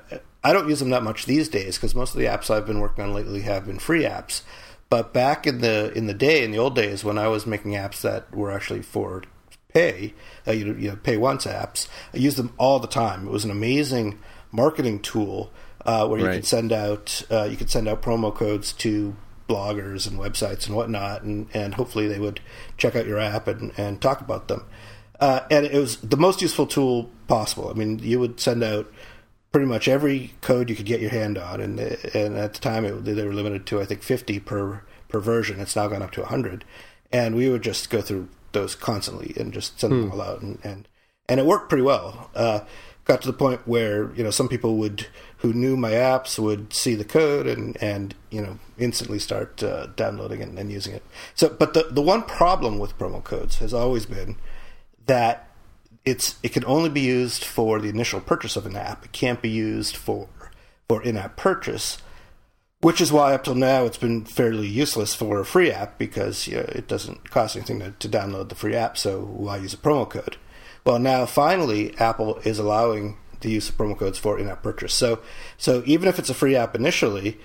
I don't use them that much these days because most of the apps I've been working on lately have been free apps. But back in the in the day, in the old days, when I was making apps that were actually for pay, uh, you, know, you know, pay once apps, I used them all the time. It was an amazing marketing tool uh, where you Right. could send out uh, you could send out promo codes to bloggers and websites and whatnot, and, and hopefully they would check out your app and, and talk about them. Uh, and it was the most useful tool possible. I mean, you would send out pretty much every code you could get your hand on, and and at the time it, they were limited to I think 50 per per version. It's now gone up to 100, and we would just go through those constantly and just send them all out, and and, and it worked pretty well. Uh, got to the point where you know some people would who knew my apps would see the code and and you know instantly start uh, downloading it and using it. So, but the the one problem with promo codes has always been that it's it can only be used for the initial purchase of an app. It can't be used for for in-app purchase, which is why up till now it's been fairly useless for a free app because you know, it doesn't cost anything to, to download the free app. So why use a promo code? Well, now finally Apple is allowing the use of promo codes for in-app purchase. So so even if it's a free app initially,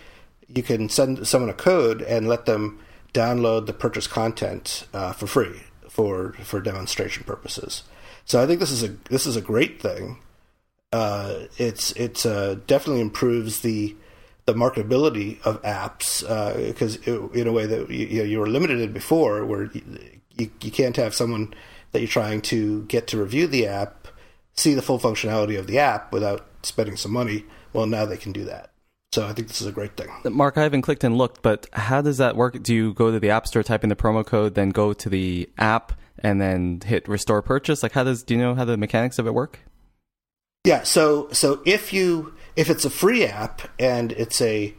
you can send someone a code and let them download the purchase content uh, for free for for demonstration purposes. So I think this is a this is a great thing. Uh, it's it's uh, definitely improves the the marketability of apps because in a way that you, you, were limited in before, where you you can't have someone that you're trying to get to review the app see the full functionality of the app without spending some money. Well, now they can do that. So I think this is a great thing. Mark, I haven't clicked and looked, but how does that work? Do you go to the App Store, type in the promo code, then go to the app, and then hit restore purchase? Like, how does do you know how the mechanics of it work? Yeah. So so if you if it's a free app and it's a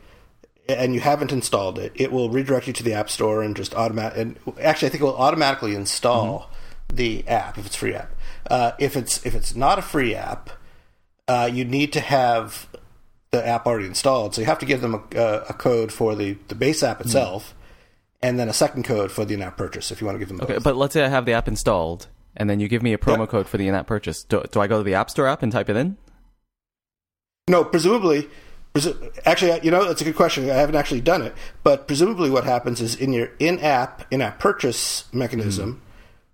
and you haven't installed it, it will redirect you to the App Store and just automatic. And actually, I think it will automatically install Mm-hmm. the app if it's free app. Uh, if it's if it's not a free app, uh, you need to have the app already installed. So you have to give them a, a, a code for the, the base Mm-hmm. app itself, and then a second code for the in-app purchase if you want to give them both. Okay, but let's say I have the app installed, and then you give me a promo code for the in-app purchase. Do, do I go to the App Store app and type it in? No, presumably. presu- Actually, you know, that's a good question. I haven't actually done it, but presumably, what happens is in your in-app in-app purchase mechanism,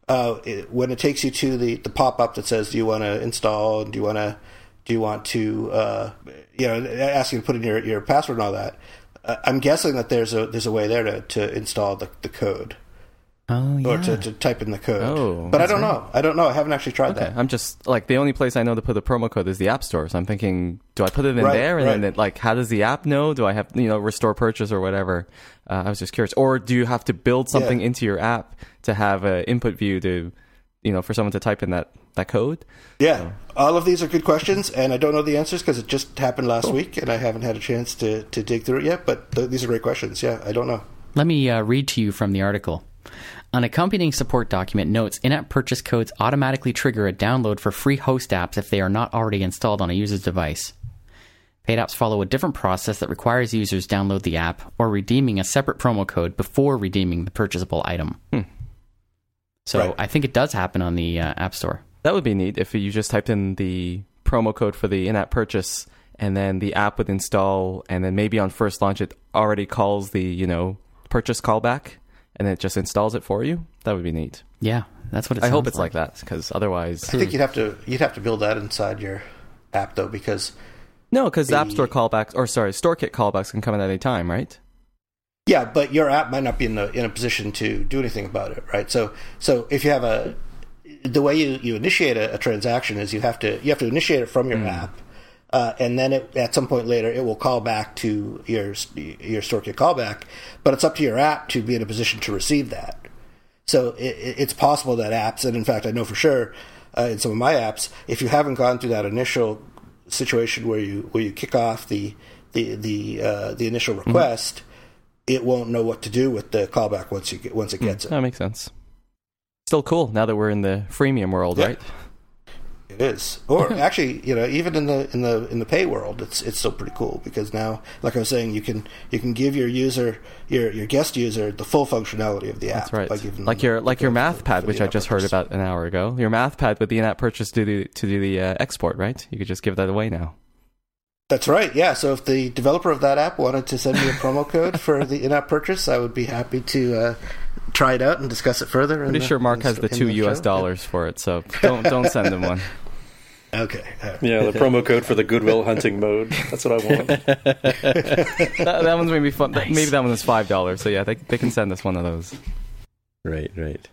uh, it, when it takes you to the, the pop-up that says, "Do you want to install? Do you want to? Do you want to? Uh, you know, ask you to put in your, your password and all that." I'm guessing that there's a there's a way there to, to install the, the code Oh yeah. or to, to type in the code. Oh, but I don't right. know. I don't know. I haven't actually tried Okay, that. I'm just like the only place I know to put the promo code is the App Store. So I'm thinking, do I put it in Right, there, and then it, like, how does the app know? Do I have you know restore purchase or whatever? Uh, I was just curious. Or do you have to build something Yeah. into your app to have an input view to, you know, for someone to type in that that code? Yeah, all of these are good questions, and I don't know the answers because it just happened last week, and I haven't had a chance to, to dig through it yet. But th- these are great questions. Yeah, I don't know. Let me uh, read to you from the article. An accompanying support document notes in app purchase codes automatically trigger a download for free host apps if they are not already installed on a user's device. Paid apps follow a different process that requires users download the app or redeeming a separate promo code before redeeming the purchasable item. So Right. I think it does happen on the uh, App Store. That would be neat if you just typed in the promo code for the in-app purchase, and then the app would install, and then maybe on first launch it already calls the you know purchase callback, and it just installs it for you. That would be neat. Yeah, that's what it I hope it's like that because otherwise, I think you'd have to you'd have to build that inside your app though, because no, because App Store callbacks or sorry, StoreKit callbacks can come at any time, right? Yeah, but your app might not be in the in a position to do anything about it, right? So so if you have a the way you, you initiate a, a transaction is you have to you have to initiate it from your app, uh, and then it, at some point later it will call back to your your StoreKit callback. But it's up to your app to be in a position to receive that. So it, it- it's possible that apps, and in fact I know for sure uh, in some of my apps, if you haven't gone through that initial situation where you where you kick off the the the uh, the initial request, it won't know what to do with the callback once you get once it gets it. That makes sense. Still cool now that we're in the freemium world, Yeah. right? It is, or actually, you know, even in the in the in the pay world, it's it's still pretty cool because now, like I was saying, you can you can give your user your your guest user the full functionality of the app. That's right. By giving like your like your MathPad, which I just heard about an hour ago. Your MathPad with the in-app purchase to do the, to do the uh, export, right? You could just give that away now. That's right. Yeah. So if the developer of that app wanted to send me a promo code for the in-app purchase, I would be happy to uh, try it out and discuss it further. in Pretty the- sure Mark has the in two the U.S. show. dollars for it, so don't don't send him one. Okay. Uh, Yeah, the promo code for the Goodwill Hunting mode. That's what I want. that, that one's maybe fun. Maybe that one is five dollars. So yeah, they they can send us one of those. Right, right.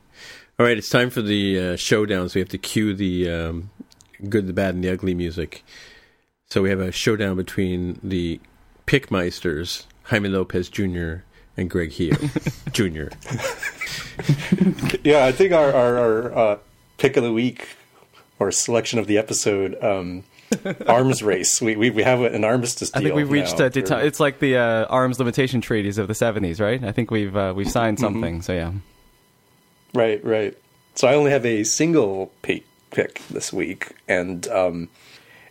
All right, it's time for the uh, showdown. So we have to cue the um, good, the bad, and the ugly music. So we have a showdown between the Pickmeisters, Jaime Lopez Jr. and Greg Heo Jr. yeah, I think our our, our uh, pick of the week or selection of the episode um, arms race. We, we we have an armistice I think we've reached now a deta- It's like the uh, arms limitation treaties of the '70s, right? I think we've uh, we've signed something. So yeah, Right, right. So I only have a single pick, pick this week, and um,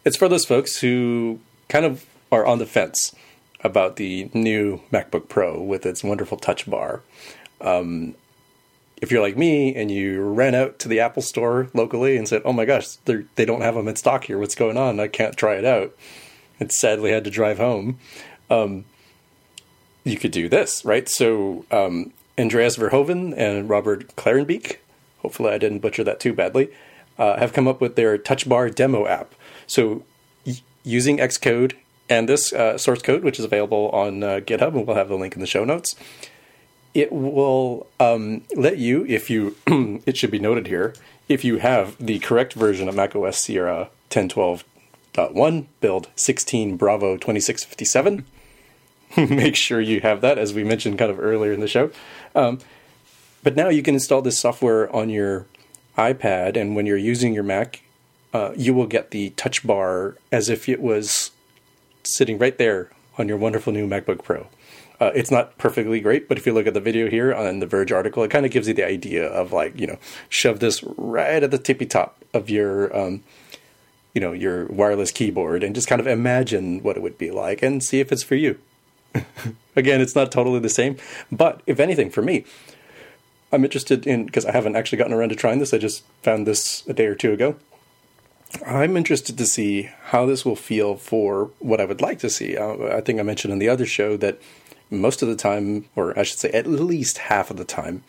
it's for those folks who kind of are on the fence about the new MacBook Pro with its wonderful Touch Bar. Um, if you're like me and you ran out to the Apple Store locally and said, "Oh my gosh, they're- don't have them in stock here. What's going on? I can't try it out," and sadly had to drive home. Um, you could do this, right? So um, Andreas Verhoeven and Robert Clarenbeek, hopefully I didn't butcher that too badly, uh, have come up with their Touch Bar demo app. So y- using Xcode and this uh, source code, which is available on uh, GitHub, and we'll have the link in the show notes, it will um, let you, if you, it should be noted here, if you have the correct version of macOS Sierra 1012.1, build 16 Bravo 2657, make sure you have that, as we mentioned kind of earlier in the show. Um, but now you can install this software on your iPad, and when you're using your Mac, uh, you will get the touch bar as if it was sitting right there on your wonderful new MacBook Pro. Uh, it's not perfectly great, but if you look at the video here on the Verge article, it kind of gives you the idea of like, you know, shove this right at the tippy top of your, um, you know, your wireless keyboard and just kind of imagine what it would be like and see if it's for you. Again, it's not totally the same, but if anything, for me, I'm interested in because I haven't actually gotten around to trying this. I just found this a day or two ago. I'm interested to see how this will feel for what I would like to see. Uh, I think I mentioned in the other show that most of the time, or I should say at least half of the time,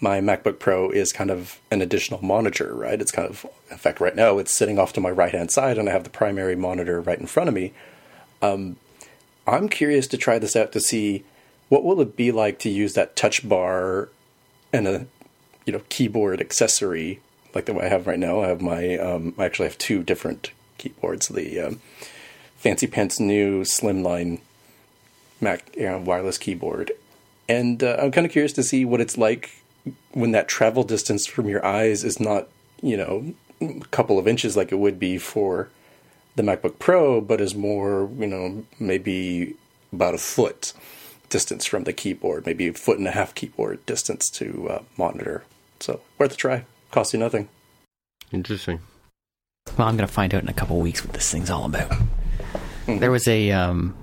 my MacBook Pro is kind of an additional monitor, right? It's kind of, in fact, right now it's sitting off to my right hand side and I have the primary monitor right in front of me. Um, I'm curious to try this out to see what will it be like to use that touch bar and a you know keyboard accessory like the way I have right now. I have my um, I actually have two different keyboards. The um, Fancy Pants new Slimline Mac you know, wireless keyboard, and uh, I'm kind of curious to see what it's like when that travel distance from your eyes is not you know a couple of inches like it would be for the MacBook Pro, but is more you know maybe about a foot distance from the keyboard, maybe a foot and a half keyboard distance to uh, monitor. So worth a try. Costs you nothing. Interesting. Well, I'm going to find out in a couple weeks what this thing's all about. There was a um,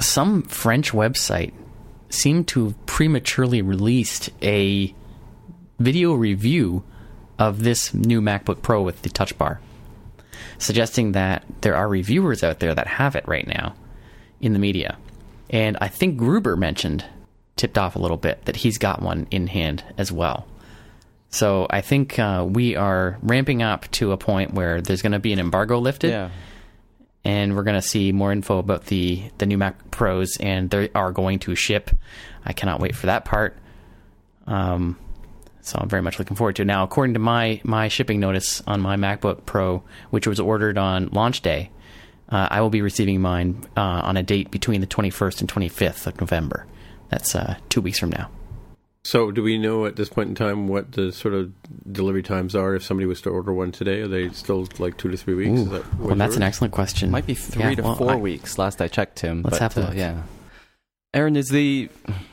some French website seemed to have prematurely released a video review of this new MacBook Pro with the Touch Bar, suggesting that there are reviewers out there that have it right now in the media. And I think Gruber mentioned, tipped off a little bit, that he's got one in hand as well. So I think uh, we are ramping up to a point where there's going to be an embargo lifted, yeah. and we're going to see more info about the the new Mac Pros, and they are going to ship. I cannot wait for that part. Um, so I'm very much looking forward to it. Now, according to my my shipping notice on my MacBook Pro, which was ordered on launch day, uh, I will be receiving mine uh, on a date between the 21st and 25th of November. That's uh, two weeks from now. So, do we know at this point in time what the sort of delivery times are? If somebody was to order one today, are they still like two to three weeks? Is that Well, that's an excellent question. Might be three Yeah, to well, four I- weeks. Last I checked, Tim. Let's but, have a uh, look. yeah. Aaron is the.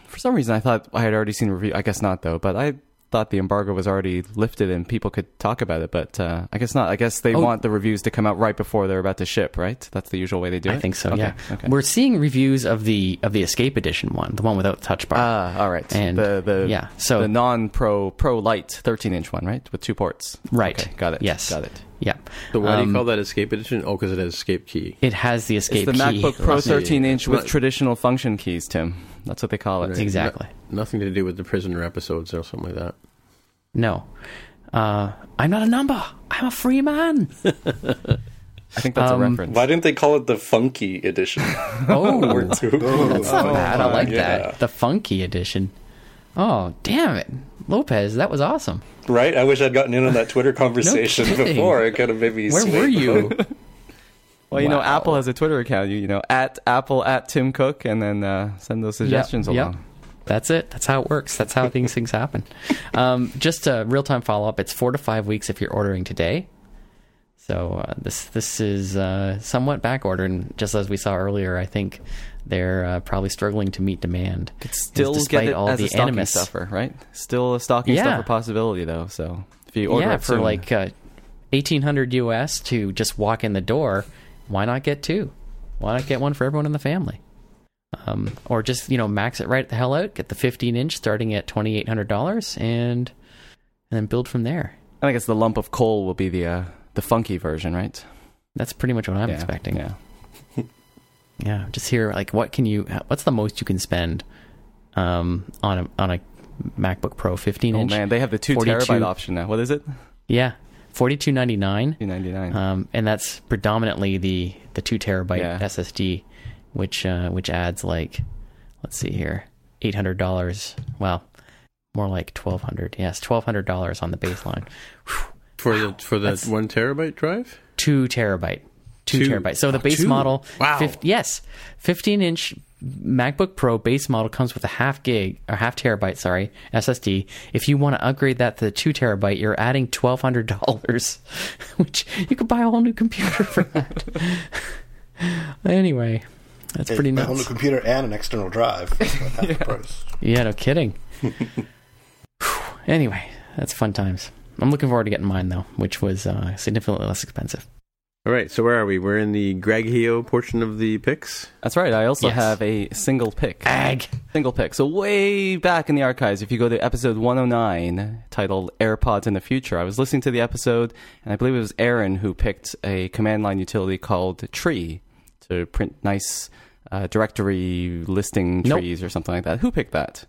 For some reason, I thought I had already seen a review. I guess not though. But I thought the embargo was already lifted and people could talk about it, but uh, I guess not. I guess they Oh. want the reviews to come out right before they're about to ship, right? That's the usual way they do it. I think so. Okay, Yeah, Okay. we're seeing reviews of the of the Escape Edition one, the one without the touch bar. Ah, all right. And, the the yeah, so- the non pro pro light 13 inch one, right, with two ports. right. Okay, got it. Yes. got it. Yeah. So why do Um, you call that Escape Edition? Oh, because it has Escape key. It has the escape it's the key. MacBook Pro 13 inch with traditional function keys, Tim. That's what they call it. Right. Exactly. No- nothing to do with the prisoner episodes or something like that. No. Uh, I'm not a number. I'm a free man. I think that's Um, a reference. Why didn't they call it the Funky Edition? Oh, or that's not bad. I like yeah. that. The funky edition. Oh, damn it. Lopez, that was awesome. Right? I wish I'd gotten in on that Twitter conversation kidding. before. It could have maybe. Where swayed were you? Well, you know, Apple has a Twitter account. You, you know, at Apple at Tim Cook, and then uh, send those suggestions Yep, yep. That's it. That's how it works. That's how these things happen. Um, just a real time follow up. It's four to five weeks if you're ordering today. So uh, this this is uh, somewhat back ordered, and just as we saw earlier, I think they're uh, probably struggling to meet demand. Could still despite get all the a stocking animus. stuffer, right? Still a stocking Yeah. stuffer possibility, though. So if you order yeah, for soon- like uh, eighteen hundred US to just walk in the door, why not get two? Why not get one for everyone in the family? Um, or just you know max it right the hell out, get the fifteen inch starting at twenty eight hundred dollars, and and then build from there. I guess the lump of coal will be the uh, the funky version, right? That's pretty much what I'm Yeah, expecting. Yeah. Yeah, just here, like, what can you? What's the most you can spend um, on a on a MacBook Pro 15 inch? Oh man, they have the two 42 terabyte option now. What is it? Yeah, forty two ninety nine. Two ninety nine. um, and that's predominantly the the two terabyte Yeah. SSD, which uh, which adds like, let's see here, eight hundred dollars. Well, more like twelve hundred. Yes, twelve hundred dollars on the baseline. For the for that That's- one terabyte drive? Two terabyte, two, Two. terabyte. So the Oh, base two. model, Wow. fif- yes, fifteen inch MacBook Pro base model comes with a half gig or half terabyte, sorry, SSD. If you want to upgrade that to the two terabyte, you're adding twelve hundred dollars, which you could buy a whole new computer for that. anyway, that's pretty a whole new computer and an external drive. for about half the price. Yeah, no kidding. anyway, that's fun times. I'm looking forward to getting mine though, which was uh, significantly less expensive. All right, so where are we? We're in the Greg Heo portion of the picks. That's right. I also Yes. have a single pick. Ag. Single pick. So way back in the archives, if you go to episode 109, titled AirPods in the Future, I was listening to the episode, and I believe it was Aaron who picked a command line utility called Tree to print nice uh, directory listing Nope. trees or something like that. Who picked that?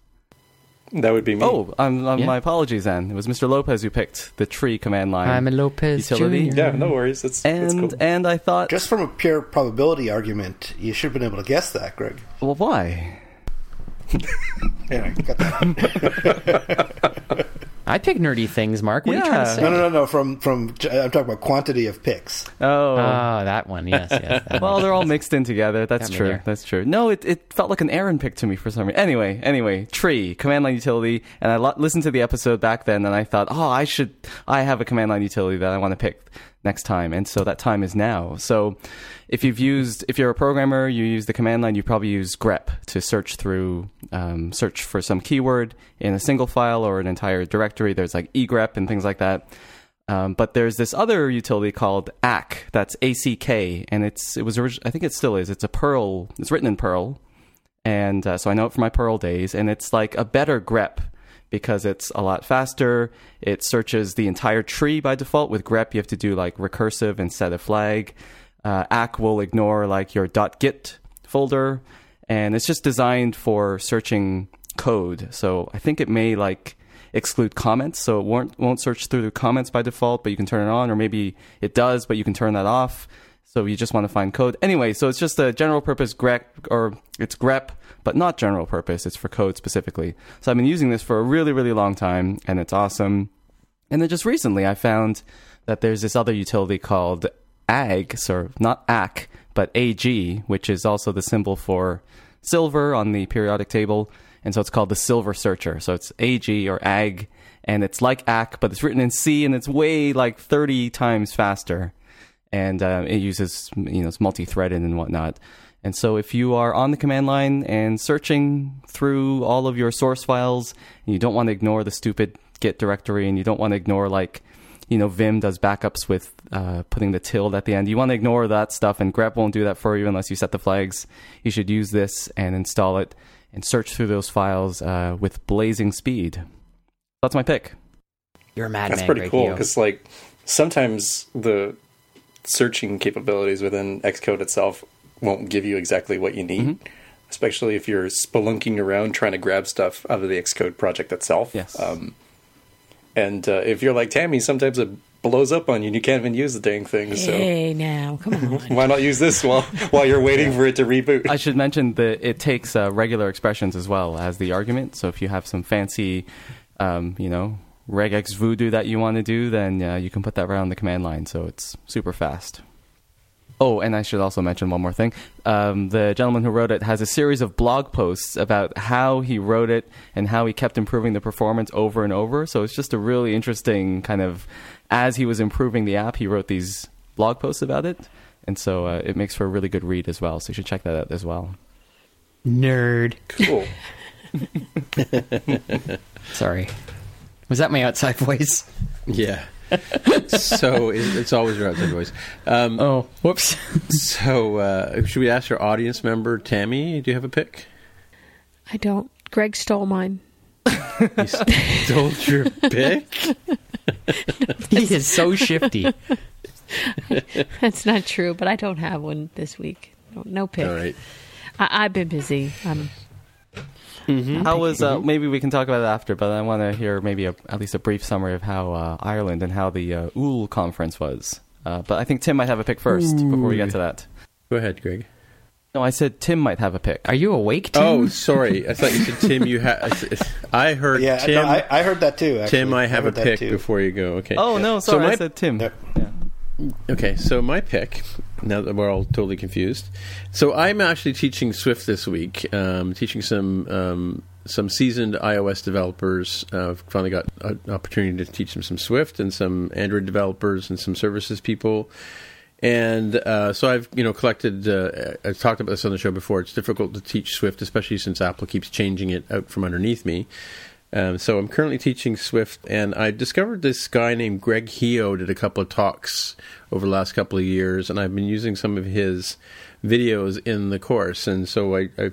That would be me. Oh, um, um, Yeah. my apologies then. It was Mr. Lopez who picked the Tree command line. I'm a Lopez Utility? Jr. yeah, no worries. It's, it's and cool. and I thought, Just from a pure probability argument, you should have been able to guess that, Greg. well, why? Anyway, got that. I pick nerdy things, Mark. What are you trying to say? No, no, no, no. From from I'm talking about quantity of picks. Oh, Ah, that one. Yes, yes. that Well, one. they're all mixed in together. That's Got true. there. That's true. No, it, it felt like an Aaron pick to me for some reason. Anyway, anyway, tree command line utility, and I lo- listened to the episode back then, and I thought, oh, I should, I have a command line utility that I want to pick next time, and so that time is now. So, if you've used, if you're a programmer, you use the command line, you probably use grep to search through, um, search for some keyword in a single file or an entire directory. There's like egrep and things like that. Um, but there's this other utility called ACK. That's A-C-K, and it's it was I think it still is. It's a Perl. It's written in Perl, and uh, so I know it from my Perl days. And it's like a better grep because it's a lot faster. It searches the entire tree by default. With grep, you have to do like recursive set a flag. Uh, ACK will ignore like your .git folder, and it's just designed for searching code. So I think it may like exclude comments, so it won't won't search through the comments by default, but you can turn it on, or maybe it does, but you can turn that off. So you just want to find code anyway. So it's just a general purpose grep, or it's grep, but not general purpose. It's for code specifically. So I've been using this for a really really long time, and it's awesome. And then just recently, I found that there's this other utility called AG, so not ACK, but AG, which is also the symbol for silver on the periodic table. And so it's called the Silver Searcher. So it's AG or AG, and it's like ACK, but it's written in C, and it's way like 30 times faster. And uh, it uses, you know, it's multi-threaded and whatnot. And so if you are on the command line and searching through all of your source files, and you don't want to ignore the stupid Git directory, and you don't want to ignore like you know Vim does backups with uh, putting the tilde at the end. You want to ignore that stuff, and grep won't do that for you unless you set the flags. You should use this and install it and search through those files uh, with blazing speed. That's my pick. You're a madman. That's pretty Greg cool because like sometimes the searching capabilities within Xcode itself won't give you exactly what you need. Mm-hmm. Especially if you're spelunking around trying to grab stuff out of the Xcode project itself. Yes. Um, and uh, if you're like Tammy, sometimes it blows up on you and you can't even use the dang thing. So Hey, now, come on. why not use this while while you're waiting for it to reboot? I should mention that it takes uh, regular expressions as well as the argument. So if you have some fancy, um, you know, regex voodoo that you want to do, then uh, you can put that right on the command line. So it's super fast. Oh, and I should also mention one more thing. Um, the gentleman who wrote it has a series of blog posts about how he wrote it and how he kept improving the performance over and over. So it's just a really interesting kind of, as he was improving the app, he wrote these blog posts about it. And so uh, it makes for a really good read as well. So you should check that out as well. Nerd. cool. Sorry. Was that my outside voice? Yeah. So it, it's always your outside voice. Um, Oh, whoops. So uh, should we ask our audience member Tammy? Do you have a pick? I don't. Greg stole mine. You stole your pick. he is so shifty. That's not true, but I don't have one this week. No, no pick. All right. I, I've been busy. Um, How was uh, maybe we can talk about it after, but I want to hear maybe a, at least a brief summary of how uh, Ireland and how the uh, Úll conference was. Uh, but I think Tim might have a pick first before we get to that. Go ahead, Greg. No, I said Tim might have a pick. Are you awake, Tim? Oh, sorry. I thought you said Tim. You had. I heard Yeah, Tim. no, I, I heard that too. Actually. Tim, I have a pick before you go. Okay. Oh no, sorry. So sorry, my- I said Tim. Yep. Yeah. Okay, so my pick. Now that we're all totally confused, so I'm actually teaching Swift this week. Um, teaching some um, some seasoned iOS developers. Uh, I've finally got an opportunity to teach them some Swift and some Android developers and some services people. And uh, so I've you know collected. Uh, I've talked about this on the show before. It's difficult to teach Swift, especially since Apple keeps changing it out from underneath me. Um, so I'm currently teaching Swift, and I discovered this guy named Greg Heo did a couple of talks over the last couple of years, and I've been using some of his videos in the course. And so I, I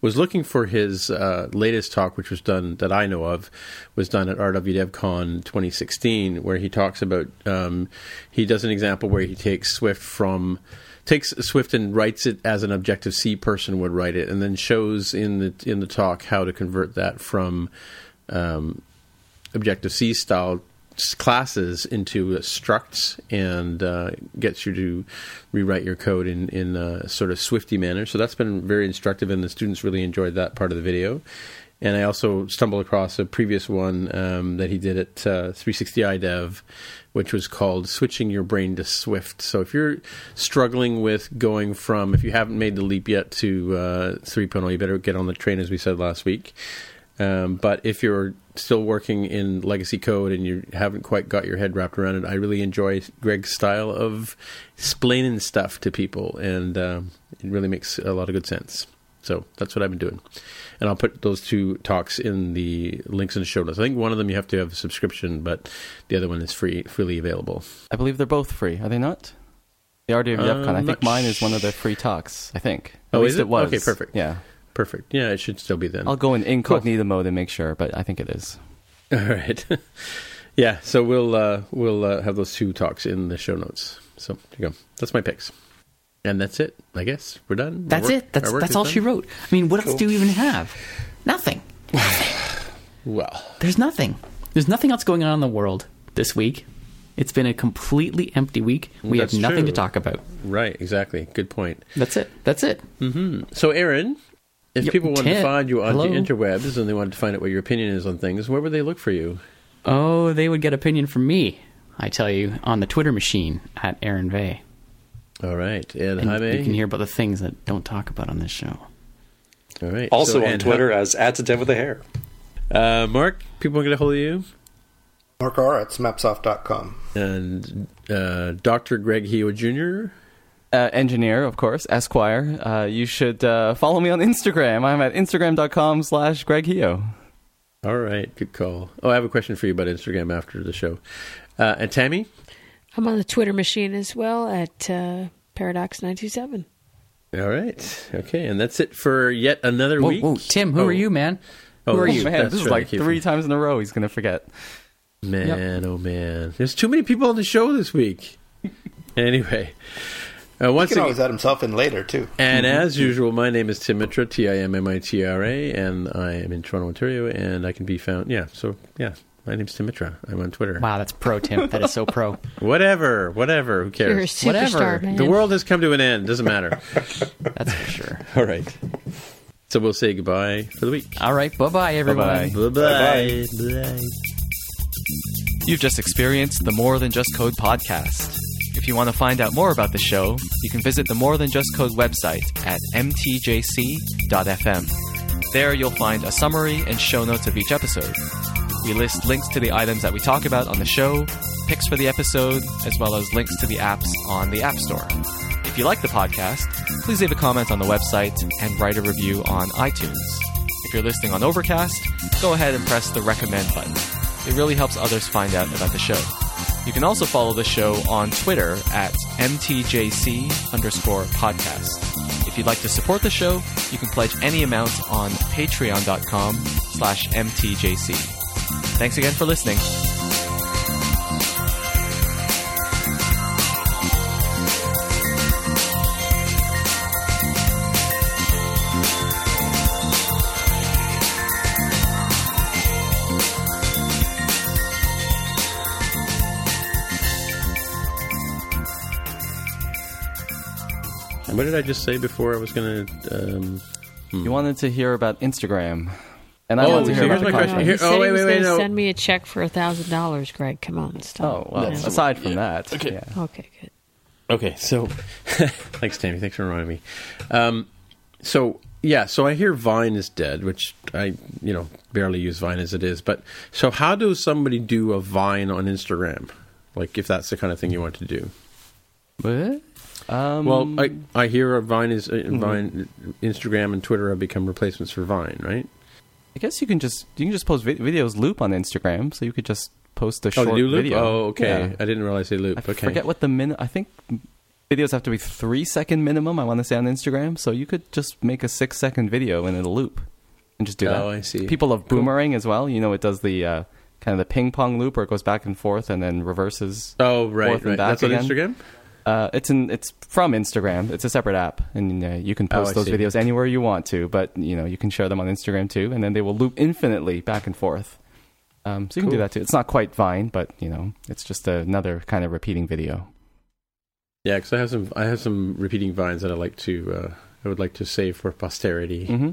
was looking for his uh, latest talk, which was done that I know of, was done at RWDevCon 2016, where he talks about um, he does an example where he takes Swift from takes Swift and writes it as an Objective C person would write it, and then shows in the in the talk how to convert that from um, Objective C style classes into uh, structs and uh, gets you to rewrite your code in in a sort of Swifty manner. So that's been very instructive, and the students really enjoyed that part of the video. And I also stumbled across a previous one um, that he did at uh, 360iDev, which was called Switching Your Brain to Swift. So if you're struggling with going from, if you haven't made the leap yet to uh, 3.0, you better get on the train, as we said last week. Um, but if you're still working in legacy code and you haven't quite got your head wrapped around it, I really enjoy Greg's style of explaining stuff to people, and um, it really makes a lot of good sense. So that's what I've been doing. And I'll put those two talks in the links in the show notes. I think one of them you have to have a subscription, but the other one is free, freely available. I believe they're both free. Are they not? They are the RDF Um, I think mine is one of the free talks. I think. At Oh, least is it? was. Okay, perfect. Yeah. Perfect. Yeah, it should still be then. I'll go in incognito mode and make sure, but I think it is. All right. yeah, so we'll uh, we'll uh, have those two talks in the show notes. So there you go. That's my picks, and that's it. I guess we're done. That's work- it. That's that's all done? she wrote. I mean, what else do we even have? Nothing. Well, There's nothing. There's nothing else going on in the world this week. It's been a completely empty week. We That's have nothing true. to talk about. right, exactly. Good point. That's it. That's it. So, Aaron, if people wanted to find you on the interwebs and they wanted to find out what your opinion is on things, where would they look for you? Oh, they would get opinion from me. I tell you on the Twitter machine at Aaron Vegh, All right, and, and Jaime. you can hear about the things that don't talk about on this show. All right. Also So, on and Twitter as at to dev with a hair. Uh, Mark, people want to get a hold of you, Mark R at smapsoft.com. and uh, Doctor Greg Heo Jr. Uh, engineer, of course, Esquire. Uh, you should uh, follow me on Instagram. I'm at instagram.com slash Greg Heo. All right, good call. Oh, I have a question for you about Instagram after the show. Uh, and Tammy, I'm on the Twitter machine as well at uh, Paradox927. all right, okay, and that's it for yet another Whoa, week. whoa, Tim, who Oh. are you, man? Oh, Who are that's- you? that's Man, this is like three times in a row he's going to forget. Man, oh man, there's too many people on the show this week. anyway, uh, He can again, always add himself in later too. And as usual, my name is Tim Mitra, T I M M I T R A, and I am in Toronto, Ontario, and I can be found. Yeah, so yeah, my name's Tim Mitra. I'm on Twitter. Wow, that's pro, Tim. That is so pro. Whatever, whatever. Who You're a cares? superstar, Whatever. man. The world has come to an end. Doesn't matter. That's for sure. All right. So we'll say goodbye for the week. All right, bye bye, everyone. Bye bye bye. Bye. You've just experienced the More Than Just Code podcast. If you want to find out more about the show, you can visit the More Than Just Code website at mtjc.fm. There you'll find a summary and show notes of each episode. We list links to the items that we talk about on the show, picks for the episode, as well as links to the apps on the App Store. If you like the podcast, please leave a comment on the website and write a review on iTunes. If you're listening on Overcast, go ahead and press the recommend button. It really helps others find out about the show. You can also follow the show on Twitter at MTJC underscore podcast. If you'd like to support the show, you can pledge any amount on patreon.com slash MTJC. Thanks again for listening. What did I just say before I was going to? Um, You wanted to hear about Instagram. And I Oh, wanted to hear here's about my the question. Here- oh, wait, wait, wait, no. Send me a check for a thousand dollars, Greg. Come on, stop. Oh, well, Yeah. aside from that. Okay. Yeah. Okay, good. Okay, so thanks, Tammy. Thanks for reminding me. Um, so yeah, so I hear Vine is dead, which I you know barely use Vine as it is. But so how does somebody do a Vine on Instagram? Like if that's the kind of thing you want to do. What? Um, Well, I I hear Vine is uh, Vine, Instagram and Twitter have become replacements for Vine, right? I guess you can just you can just post vi- videos loop on Instagram, so you could just post a Oh, short loop. video. Oh, okay. Yeah. I didn't realize they loop. I okay. forget what the min. I think videos have to be three second minimum. I want to say on Instagram, so you could just make a six second video and it'll loop, and just do that. Oh, I see. People love boomerang as well. You know, it does the uh, kind of the ping pong loop where it goes back and forth and then reverses. Oh, right, forth and right. back That's on. Instagram? Uh, it's in. It's from Instagram. It's a separate app, and uh, you can Oh, post I those see. videos anywhere you want to. But you know, you can share them on Instagram too, and then they will loop infinitely back and forth. Um, so you can do that too. It's not quite Vine, but you know, it's just another kind of repeating video. Yeah, because I have some I have some repeating vines that I like to uh, I would like to save for posterity hmm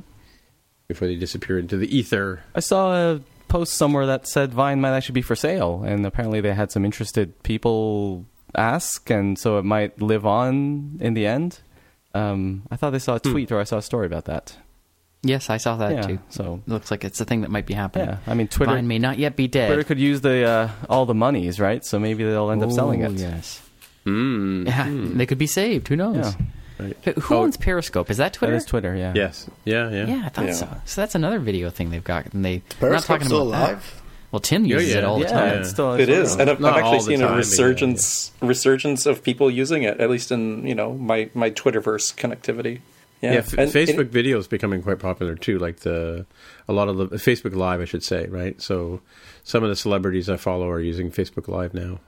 before they disappear into the ether. I saw a post somewhere that said Vine might actually be for sale, and apparently they had some interested people ask, and so it might live on in the end. Um, I thought they saw a Hmm. tweet or I saw a story about that. Yes, I saw that Yeah, too. so- it looks like it's a thing that might be happening. Yeah, I mean Twitter. Vine may not yet be dead. Twitter could use the uh, all the monies, right? So maybe they'll end up selling Oh, it. Yes. Mm. Yeah, they could be saved. Who knows? Yeah. Right. Who- Who Oh. owns Periscope? Is that Twitter? That is Twitter, yeah. Yes. Yeah. Yeah. Yeah, I thought Yeah. so. So that's another video thing they've got, and they we're not Periscope's talking still about that. Alive. Well, Tim Yeah, uses yeah. it all the Yeah, time. it's still It is, and I've, I've actually seen time, a but yeah, resurgence resurgence of people using it. At least in you know my my Twitterverse connectivity. Yeah. Yeah, f- And- Facebook and- video is becoming quite popular too. Like the a lot of the Facebook Live, I should say, right? So some of the celebrities I follow are using Facebook Live now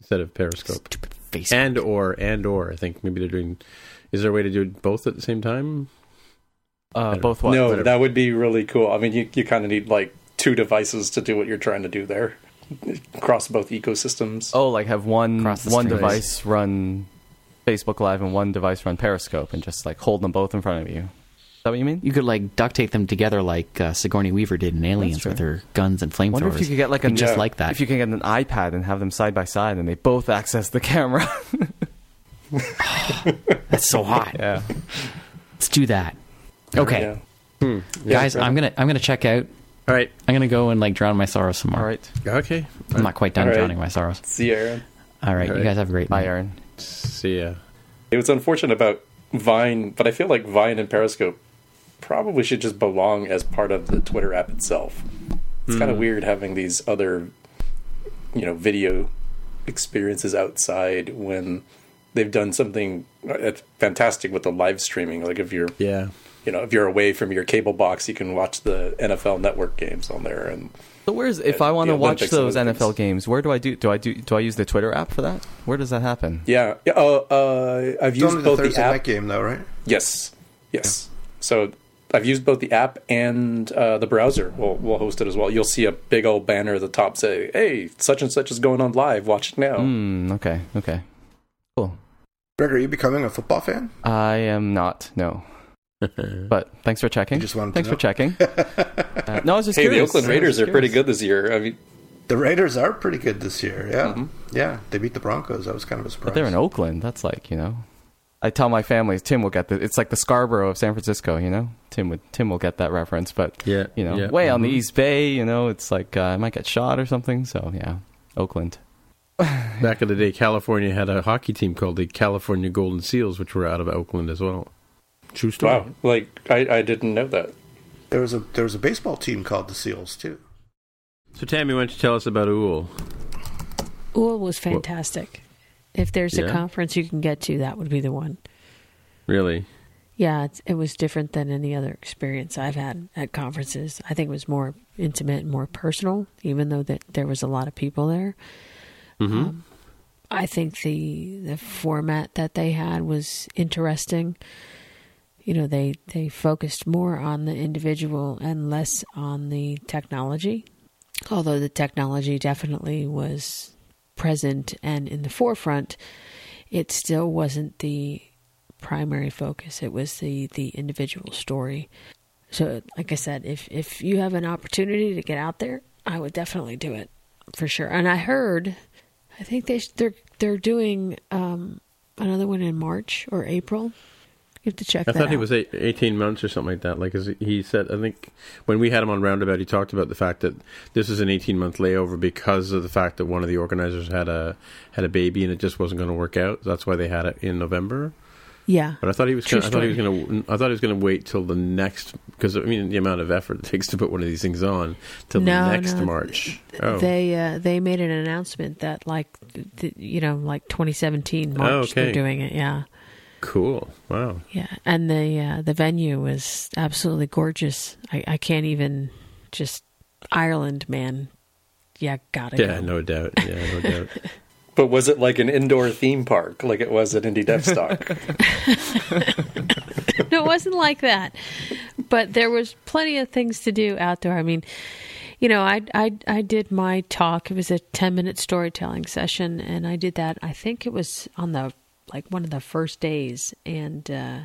instead of Periscope. Stupid Facebook. And or and or I think maybe they're doing. Is there a way to do both at the same time? Uh, both what? no, whatever. that would be really cool. I mean, you you kind of need like two devices to do what you're trying to do there, across both ecosystems. Oh, like have one one streams. device run Facebook Live and one device run Periscope, and just like hold them both in front of you. Is that what you mean? you could like duct tape them together like uh, Sigourney Weaver did in Aliens with her guns and flamethrowers. wonder if you could get like a just Yeah. like that. If you can get an iPad and have them side by side, and they both access the camera. That's so hot. yeah. Let's do that. Okay, Yeah. guys, I'm gonna I'm gonna check out. All right. I'm gonna go and like drown my sorrows some more. All right. Okay. I'm not quite done All right. drowning my sorrows. See, you, Aaron. All right, All you right. guys have a great Bye, night. Aaron. See ya. It was unfortunate about Vine, but I feel like Vine and Periscope probably should just belong as part of the Twitter app itself. It's kind of weird having these other, you know, video experiences outside when they've done something uh, fantastic with the live streaming. Like if you're, Yeah. You know, if you're away from your cable box, you can watch the NFL Network games on there. And So where's if Uh, I want to watch Olympics those NFL things. games? Where do I do? Do I do? Do I use the Twitter app for that? Where does that happen? yeah, yeah. Uh, uh, I've It's used only the both the Thursday app. night game, though, right? Yes, yes. So I've used both the app and uh, the browser. We'll, we'll, host it as well. You'll see a big old banner at the top say, "Hey, such and such is going on live. Watch it now." Hmm. Okay. Okay. Cool. Greg, are you becoming a football fan? I am not. No. But thanks for checking. Just wanted to thanks for checking. Uh, no, I was just Hey, the. Oakland Raiders are pretty good this year. I mean, The Raiders are pretty good this year. Yeah, yeah. They beat the Broncos. That was kind of a surprise. But they're in Oakland. That's like you know. I tell my family Tim will get the. It's like the Scarborough of San Francisco. You know, Tim would Tim will get that reference. But Yeah, you know, yeah. way on the Mhm. East Bay. You know, it's like uh, I might get shot or something. So yeah, Oakland. Back in the day, California had a hockey team called the California Golden Seals, which were out of Oakland as well. True story. wow, like I, I didn't know that. There was a there was a baseball team called the Seals too. So, Tammy, why don't you tell us about Úll? Úll was fantastic. If there's Yeah? a conference you can get to, that would be the one. Really? Yeah, it's, it was different than any other experience I've had at conferences. I think it was more intimate, and more personal, even though that there was a lot of people there. Mm-hmm. Um, I think the the format that they had was interesting. You know, they they focused more on the individual and less on the technology. Although the technology definitely was present and in the forefront, it still wasn't the primary focus. It was the the individual story. So, like I said, if if you have an opportunity to get out there, I would definitely do it for sure. And I heard, I think they they're they're doing um, another one in March or April. You have to check. I thought he was eight, 18 months or something like that. Like, he said, I think when we had him on Roundabout, he talked about the fact that this was an 18 month layover because of the fact that one of the organizers had a had a baby and it just wasn't going to work out. That's why they had it in November. Yeah, But I thought he was. True Gonna, I thought he was going to. I thought he was going to wait till the next because I mean the amount of effort it takes to put one of these things on till No, the next no, March. Oh, They uh, they made an announcement that like th- you know like 2017 March Oh, okay. they're doing it. Yeah, cool! Wow. yeah, and the uh, the venue was absolutely gorgeous. I, I can't even just Ireland, man. Yeah, got it. Yeah, go. no doubt. Yeah, no doubt. But was it like an indoor theme park, like it was at Indie Dev Stock? no, it wasn't like that. But there was plenty of things to do outdoor. I mean, you know, I I I did my talk. It was a ten minute storytelling session, and I did that. I think it was on the like one of the first days, and uh,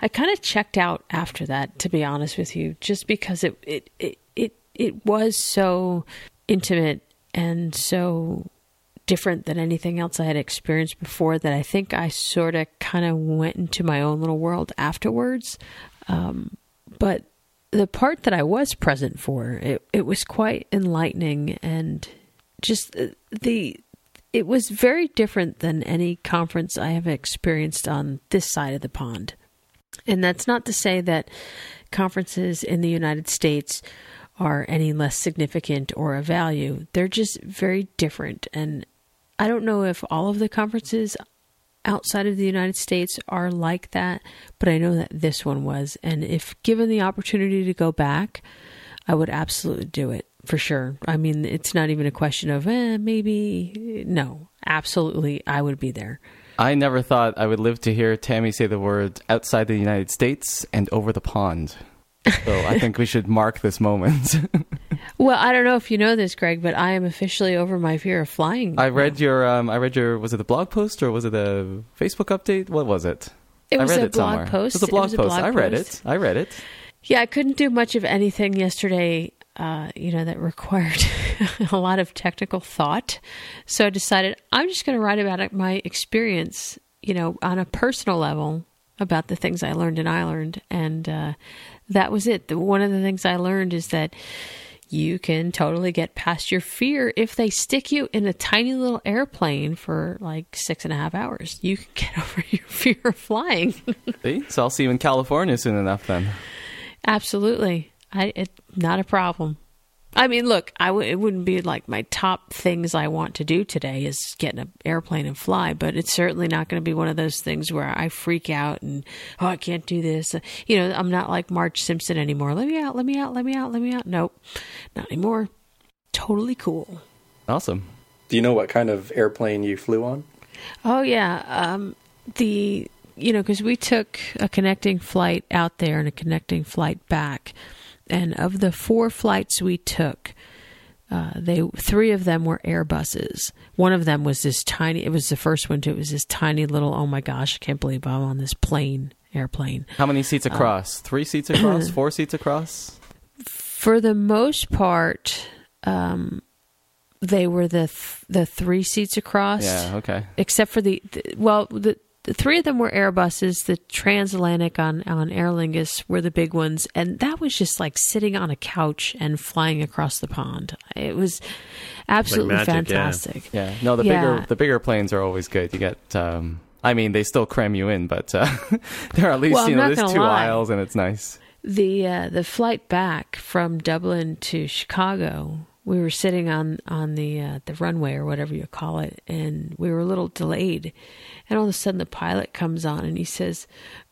I kind of checked out after that. To be honest with you, just because it it it it, it was so intimate and so different than anything else I had experienced before that I think I sort of kind of went into my own little world afterwards. Um, but the part that I was present for, it, it was quite enlightening and just uh, the. It was very different than any conference I have experienced on this side of the pond. And that's not to say that conferences in the United States are any less significant or of value. They're just very different. And I don't know if all of the conferences outside of the United States are like that, but I know that this one was. And if given the opportunity to go back, I would absolutely do it for sure. I mean, it's not even a question of, eh, maybe. No, absolutely, I would be there. I never thought I would live to hear Tammy say the words outside the United States and over the pond. So I think we should mark this moment. Well, I don't know if you know this, Greg, but I am officially over my fear of flying. I read your um, I read your was it the blog post or was it a Facebook update? What was it? It was I read a it blog somewhere. post. It was a blog was a blog post. blog I read it. I read it. Yeah, I couldn't do much of anything yesterday, uh, you know, that required a lot of technical thought. So I decided I'm just going to write about it, my experience, you know, on a personal level about the things I learned in Ireland. And uh, that was it. The- One of the things I learned is that you can totally get past your fear if they stick you in a tiny little airplane for like six and a half hours. You can get over your fear of flying. See? So I'll see you in California soon enough then. Absolutely. I it not a problem. I mean, look, I w- it wouldn't be like my top things I want to do today is get in an airplane and fly, but it's certainly not going to be one of those things where I freak out and, oh, I can't do this. You know, I'm not like Marge Simpson anymore. Let me out, let me out, let me out, let me out. Nope, not anymore. Totally cool. Awesome. Do you know what kind of airplane you flew on? Oh, yeah. Um, the, you know, because we took a connecting flight out there and a connecting flight back and of the four flights we took, uh, they three of them were Airbuses. One of them was this tiny. It was the first one too. It was this tiny little. Oh my gosh! I can't believe I'm on this plane airplane. How many seats across? Uh, Three seats across? four seats across? For the most part, um, they were the th- the three seats across. Yeah. Okay. Except for the, the well the the three of them were Airbuses. The transatlantic on on Aer Lingus were the big ones, and that was just like sitting on a couch and flying across the pond. It was absolutely like magic, fantastic. Yeah. yeah. No, the yeah. bigger the bigger planes are always good. You get. Um, I mean, they still cram you in, but uh, there are at least well, you know there's two lie. aisles, and it's nice. The uh, the flight back from Dublin to Chicago we were sitting on on the uh, the runway or whatever you call it, and we were a little delayed. And all of a sudden, the pilot comes on and he says,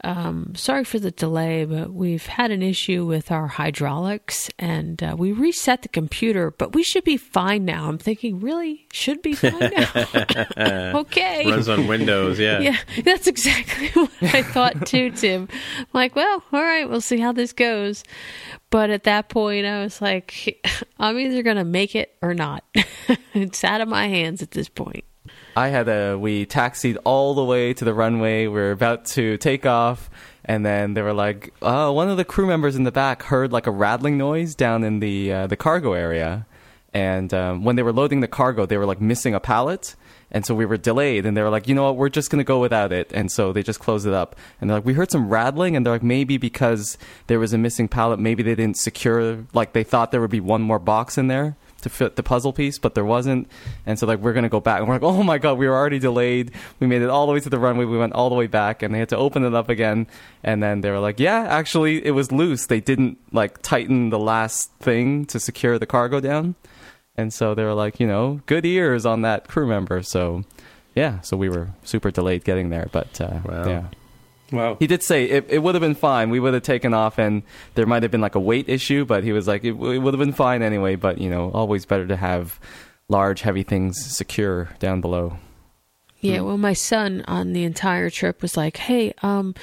um, "Sorry for the delay, but we've had an issue with our hydraulics, and uh, we reset the computer, but we should be fine now." I'm thinking, really, should be fine now? okay, runs on Windows, yeah, yeah, that's exactly what I thought too, Tim. I'm like, well, all right, we'll see how this goes. But at that point, I was like, I'm either going to make it or not. it's out of my hands at this point. I had a, we taxied all the way to the runway. We were about to take off. And then they were like, oh, one of the crew members in the back heard like a rattling noise down in the, uh, the cargo area. And um, when they were loading the cargo, they were like missing a pallet. And so we were delayed, and they were like, you know what, we're just going to go without it. And so they just closed it up. And they're like, we heard some rattling, and they're like, maybe because there was a missing pallet, maybe they didn't secure, like they thought there would be one more box in there to fit the puzzle piece, but there wasn't. And so like we're gonna go back, and we're like, oh my god, we were already delayed. We made it all the way to the runway. We went all the way back, and they had to open it up again. And then they were like, yeah, actually, it was loose. They didn't like tighten the last thing to secure the cargo down. And so they were like, you know, good ears on that crew member. So, yeah, so we were super delayed getting there. But uh, wow. yeah. Wow. He did say it, it would have been fine. We would have taken off and there might have been like a weight issue, but he was like, it, it would have been fine anyway. But, you know, always better to have large, heavy things secure down below. Yeah, well, my son on the entire trip was like, "Hey, um,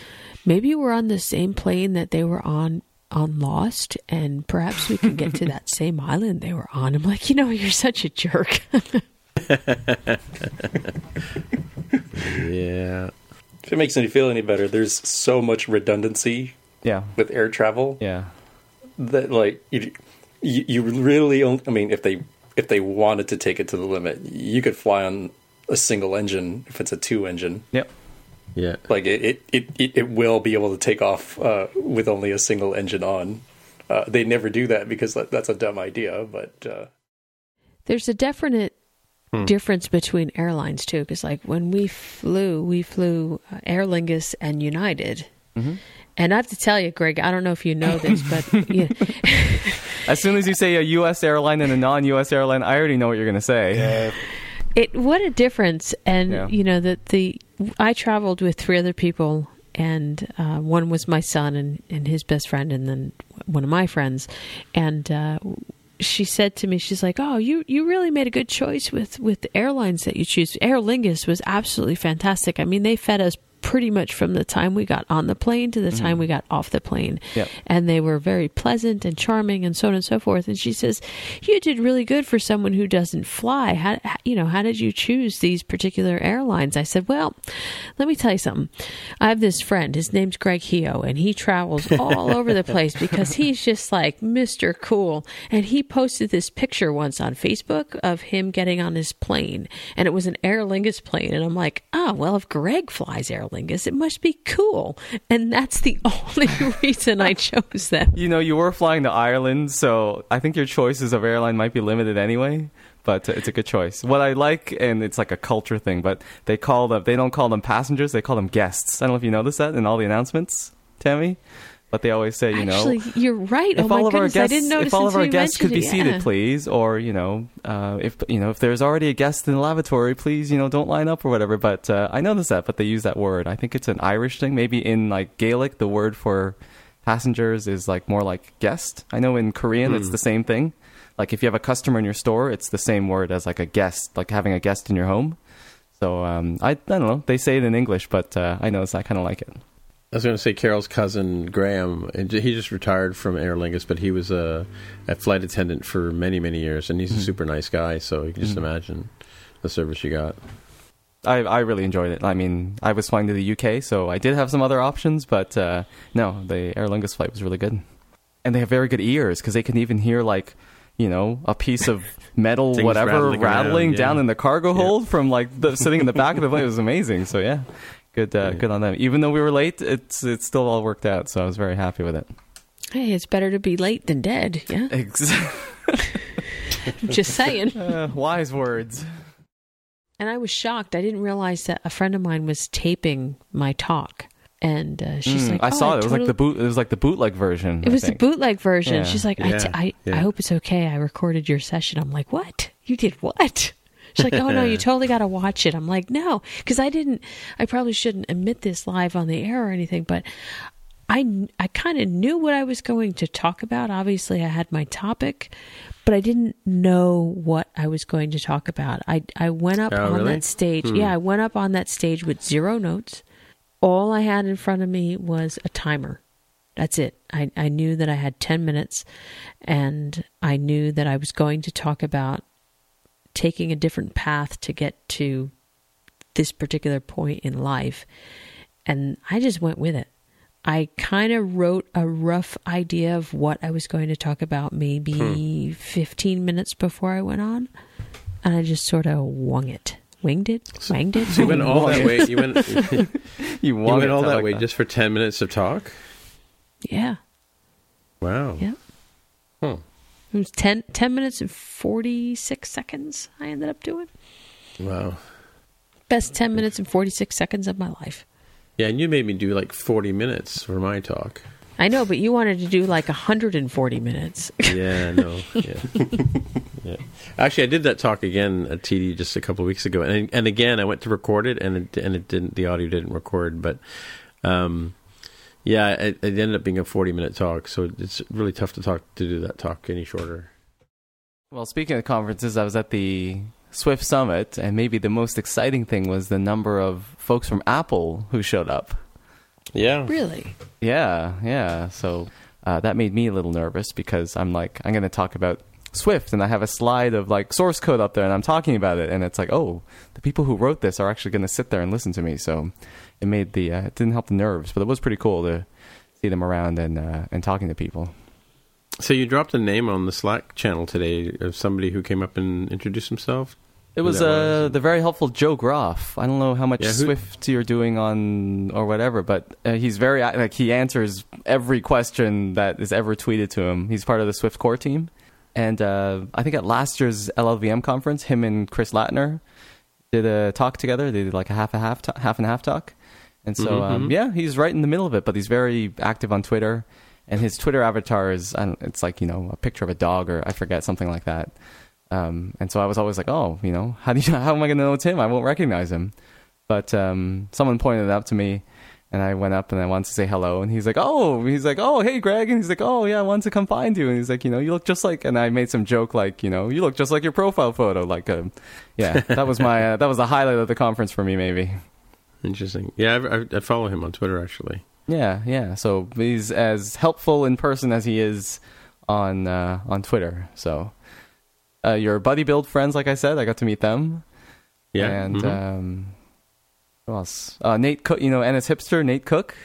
maybe we're on the same plane that they were on on Lost, and perhaps we can get to that same island they were on. I'm like, you know, you're such a jerk. yeah. If it makes me feel any better, there's so much redundancy. Yeah. With air travel. Yeah. That like you, you, you really only. I mean, if they if they wanted to take it to the limit, you could fly on a single engine if it's a two engine. Yep. Yeah, like it it, it, it will be able to take off uh, with only a single engine on. Uh, they never do that because that, that's a dumb idea. But uh... there's a definite hmm. difference between airlines too, because like when we flew, we flew uh, Aer Lingus and United. Mm-hmm. And I have to tell you, Greg, I don't know if you know this, but yeah. as soon as you say a U.S. airline and a non-U.S. airline, I already know what you're going to say. Yeah. It what a difference, and yeah. you know that the I traveled with three other people, and uh, one was my son and, and his best friend, and then one of my friends. And uh, she said to me, she's like, "Oh, you you really made a good choice with with the airlines that you choose. Aer Lingus was absolutely fantastic. I mean, they fed us pretty much from the time we got on the plane to the mm-hmm. time we got off the plane. Yep. And they were very pleasant and charming and so on and so forth. And she says, "You did really good for someone who doesn't fly. How, you know, how did you choose these particular airlines?" I said, "Well, let me tell you something. I have this friend. His name's Greg Heo, and he travels all over the place because he's just like Mr. Cool. And he posted this picture once on Facebook of him getting on his plane, and it was an Aer Lingus plane. And I'm like, "Oh, well, if Greg flies Aer Lingus. It must be cool. And that's the only reason I chose them. You know, you were flying to Ireland, so I think your choices of airline might be limited anyway. But it's a good choice. What I like, and it's like a culture thing, but they call them, they don't call them passengers, they call them guests. I don't know if you noticed that in all the announcements, Tammy. But they always say, you Actually, know, you're right. if oh my all of our guests, I didn't notice if all of our guests could be it. seated, Yeah. please, or you know, uh, if you know, if there's already a guest in the lavatory, please, you know, don't line up or whatever. But uh, I noticed that, but they use that word. I think it's an Irish thing. Maybe in like Gaelic, the word for passengers is like more like guest. I know in Korean it's Hmm. the same thing. Like if you have a customer in your store, it's the same word as like a guest, like having a guest in your home. So um, I, I don't know. They say it in English, but uh, I notice I kind of like it. I was going to say Carol's cousin Graham. and He just retired from Aer Lingus, but he was a, a flight attendant for many, many years, and he's a super nice guy. So you can just imagine the service you got. I, I really enjoyed it. I mean, I was flying to the UK, so I did have some other options, but uh, no, the Aer Lingus flight was really good. And they have very good ears because they can even hear like, you know, a piece of metal, whatever, rattling rattling, around, yeah. down in the cargo Yeah. hold from like the, sitting in the back of the plane. It was amazing. So yeah, good, uh, good on them. Even though we were late, it's it's still all worked out. So I was very happy with it. Hey, it's better to be late than dead. Yeah, Ex- I'm just saying. uh, wise words. And I was shocked. I didn't realize that a friend of mine was taping my talk, and uh, she's Mm, like, I "Oh, saw it. It was like the boot. It was like the bootleg version. It I was the bootleg version. Yeah. She's like, I, Yeah, t- I, yeah. I hope it's okay. I recorded your session. I'm like, what? You did what? She's like, oh no, you totally got to watch it. I'm like, no, because I didn't. I probably shouldn't admit this live on the air or anything, but I I kind of knew what I was going to talk about. Obviously, I had my topic, but I didn't know what I was going to talk about. I I went up Oh, on really? that stage. Hmm. Yeah, I went up on that stage with zero notes. All I had in front of me was a timer. That's it. I, I knew that I had 10 minutes and I knew that I was going to talk about taking a different path to get to this particular point in life. And I just went with it. I kind of wrote a rough idea of what I was going to talk about maybe hmm. 15 minutes before I went on. And I just sort of wung it. Winged it? Wanged it? So you went all that way. You went. you You, went all that like way just for ten minutes of talk. Yeah. Wow. Yeah. Huh. Hmm. It was 10, 10 minutes and 46 seconds I ended up doing. Wow. Best 10 minutes and 46 seconds of my life. Yeah, and you made me do like forty minutes for my talk. I know, but you wanted to do like 140 minutes. Yeah, no, yeah, yeah. Actually, I did that talk again at TD just a couple of weeks ago, and and again I went to record it, and it and it didn't. The audio didn't record, but um, yeah, it, it ended up being a forty-minute talk. So it's really tough to talk to do that talk any shorter. Well, speaking of conferences, I was at the Swift Summit, and maybe the most exciting thing was the number of folks from Apple who showed up. Yeah, really? Yeah, yeah. So uh, that made me a little nervous because I'm like, I'm going to talk about Swift, and I have a slide of like source code up there, and I'm talking about it, and it's like, oh, the people who wrote this are actually going to sit there and listen to me. So it made the uh, it didn't help the nerves, but it was pretty cool to see them around and uh, and talking to people. So you dropped a name on the Slack channel today of somebody who came up and introduced himself. It was, uh, the very helpful Joe Groff. I don't know how much Yeah, who- Swift you're doing on or whatever, but uh, he's very like he answers every question that is ever tweeted to him. He's part of the Swift core team, and uh, I think at last year's LLVM conference, him and Chris Lattner did a talk together. They did like a half a half to- half and half talk, and so um, Mhm. yeah, he's right in the middle of it. But he's very active on Twitter, and his Twitter avatar is I don't, it's like you know a picture of a dog or I forget something like that. Um, and so I was always like, oh, you know, how do you, how am I going to know it's him? I won't recognize him. But um, someone pointed it out to me, and I went up and I wanted to say hello, and he's like, oh, he's like, oh, hey, Greg, and he's like, oh, yeah, I wanted to come find you, and he's like, you know, you look just like, and I made some joke like, you know, you look just like your profile photo, like, uh, yeah, that was my, uh, that was the highlight of the conference for me, maybe. Interesting. Yeah, I, I, I follow him on Twitter actually. Yeah, yeah. So he's as helpful in person as he is on uh, on Twitter. So uh, your buddy build friends, like I said, I got to meet them. Yeah, and mhm. um, who else? Uh, Nate Cook, you know, NSHipster Nate Cook.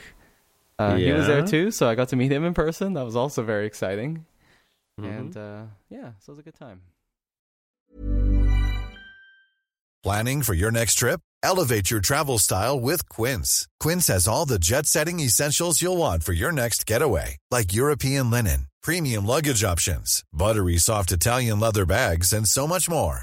Uh, He was there too, so I got to meet him in person. That was also very exciting. Mhm. And uh, yeah, so it was a good time. Planning for your next trip? Elevate your travel style with Quince. Quince has all the jet setting essentials you'll want for your next getaway, like European linen, premium luggage options, buttery soft Italian leather bags, and so much more.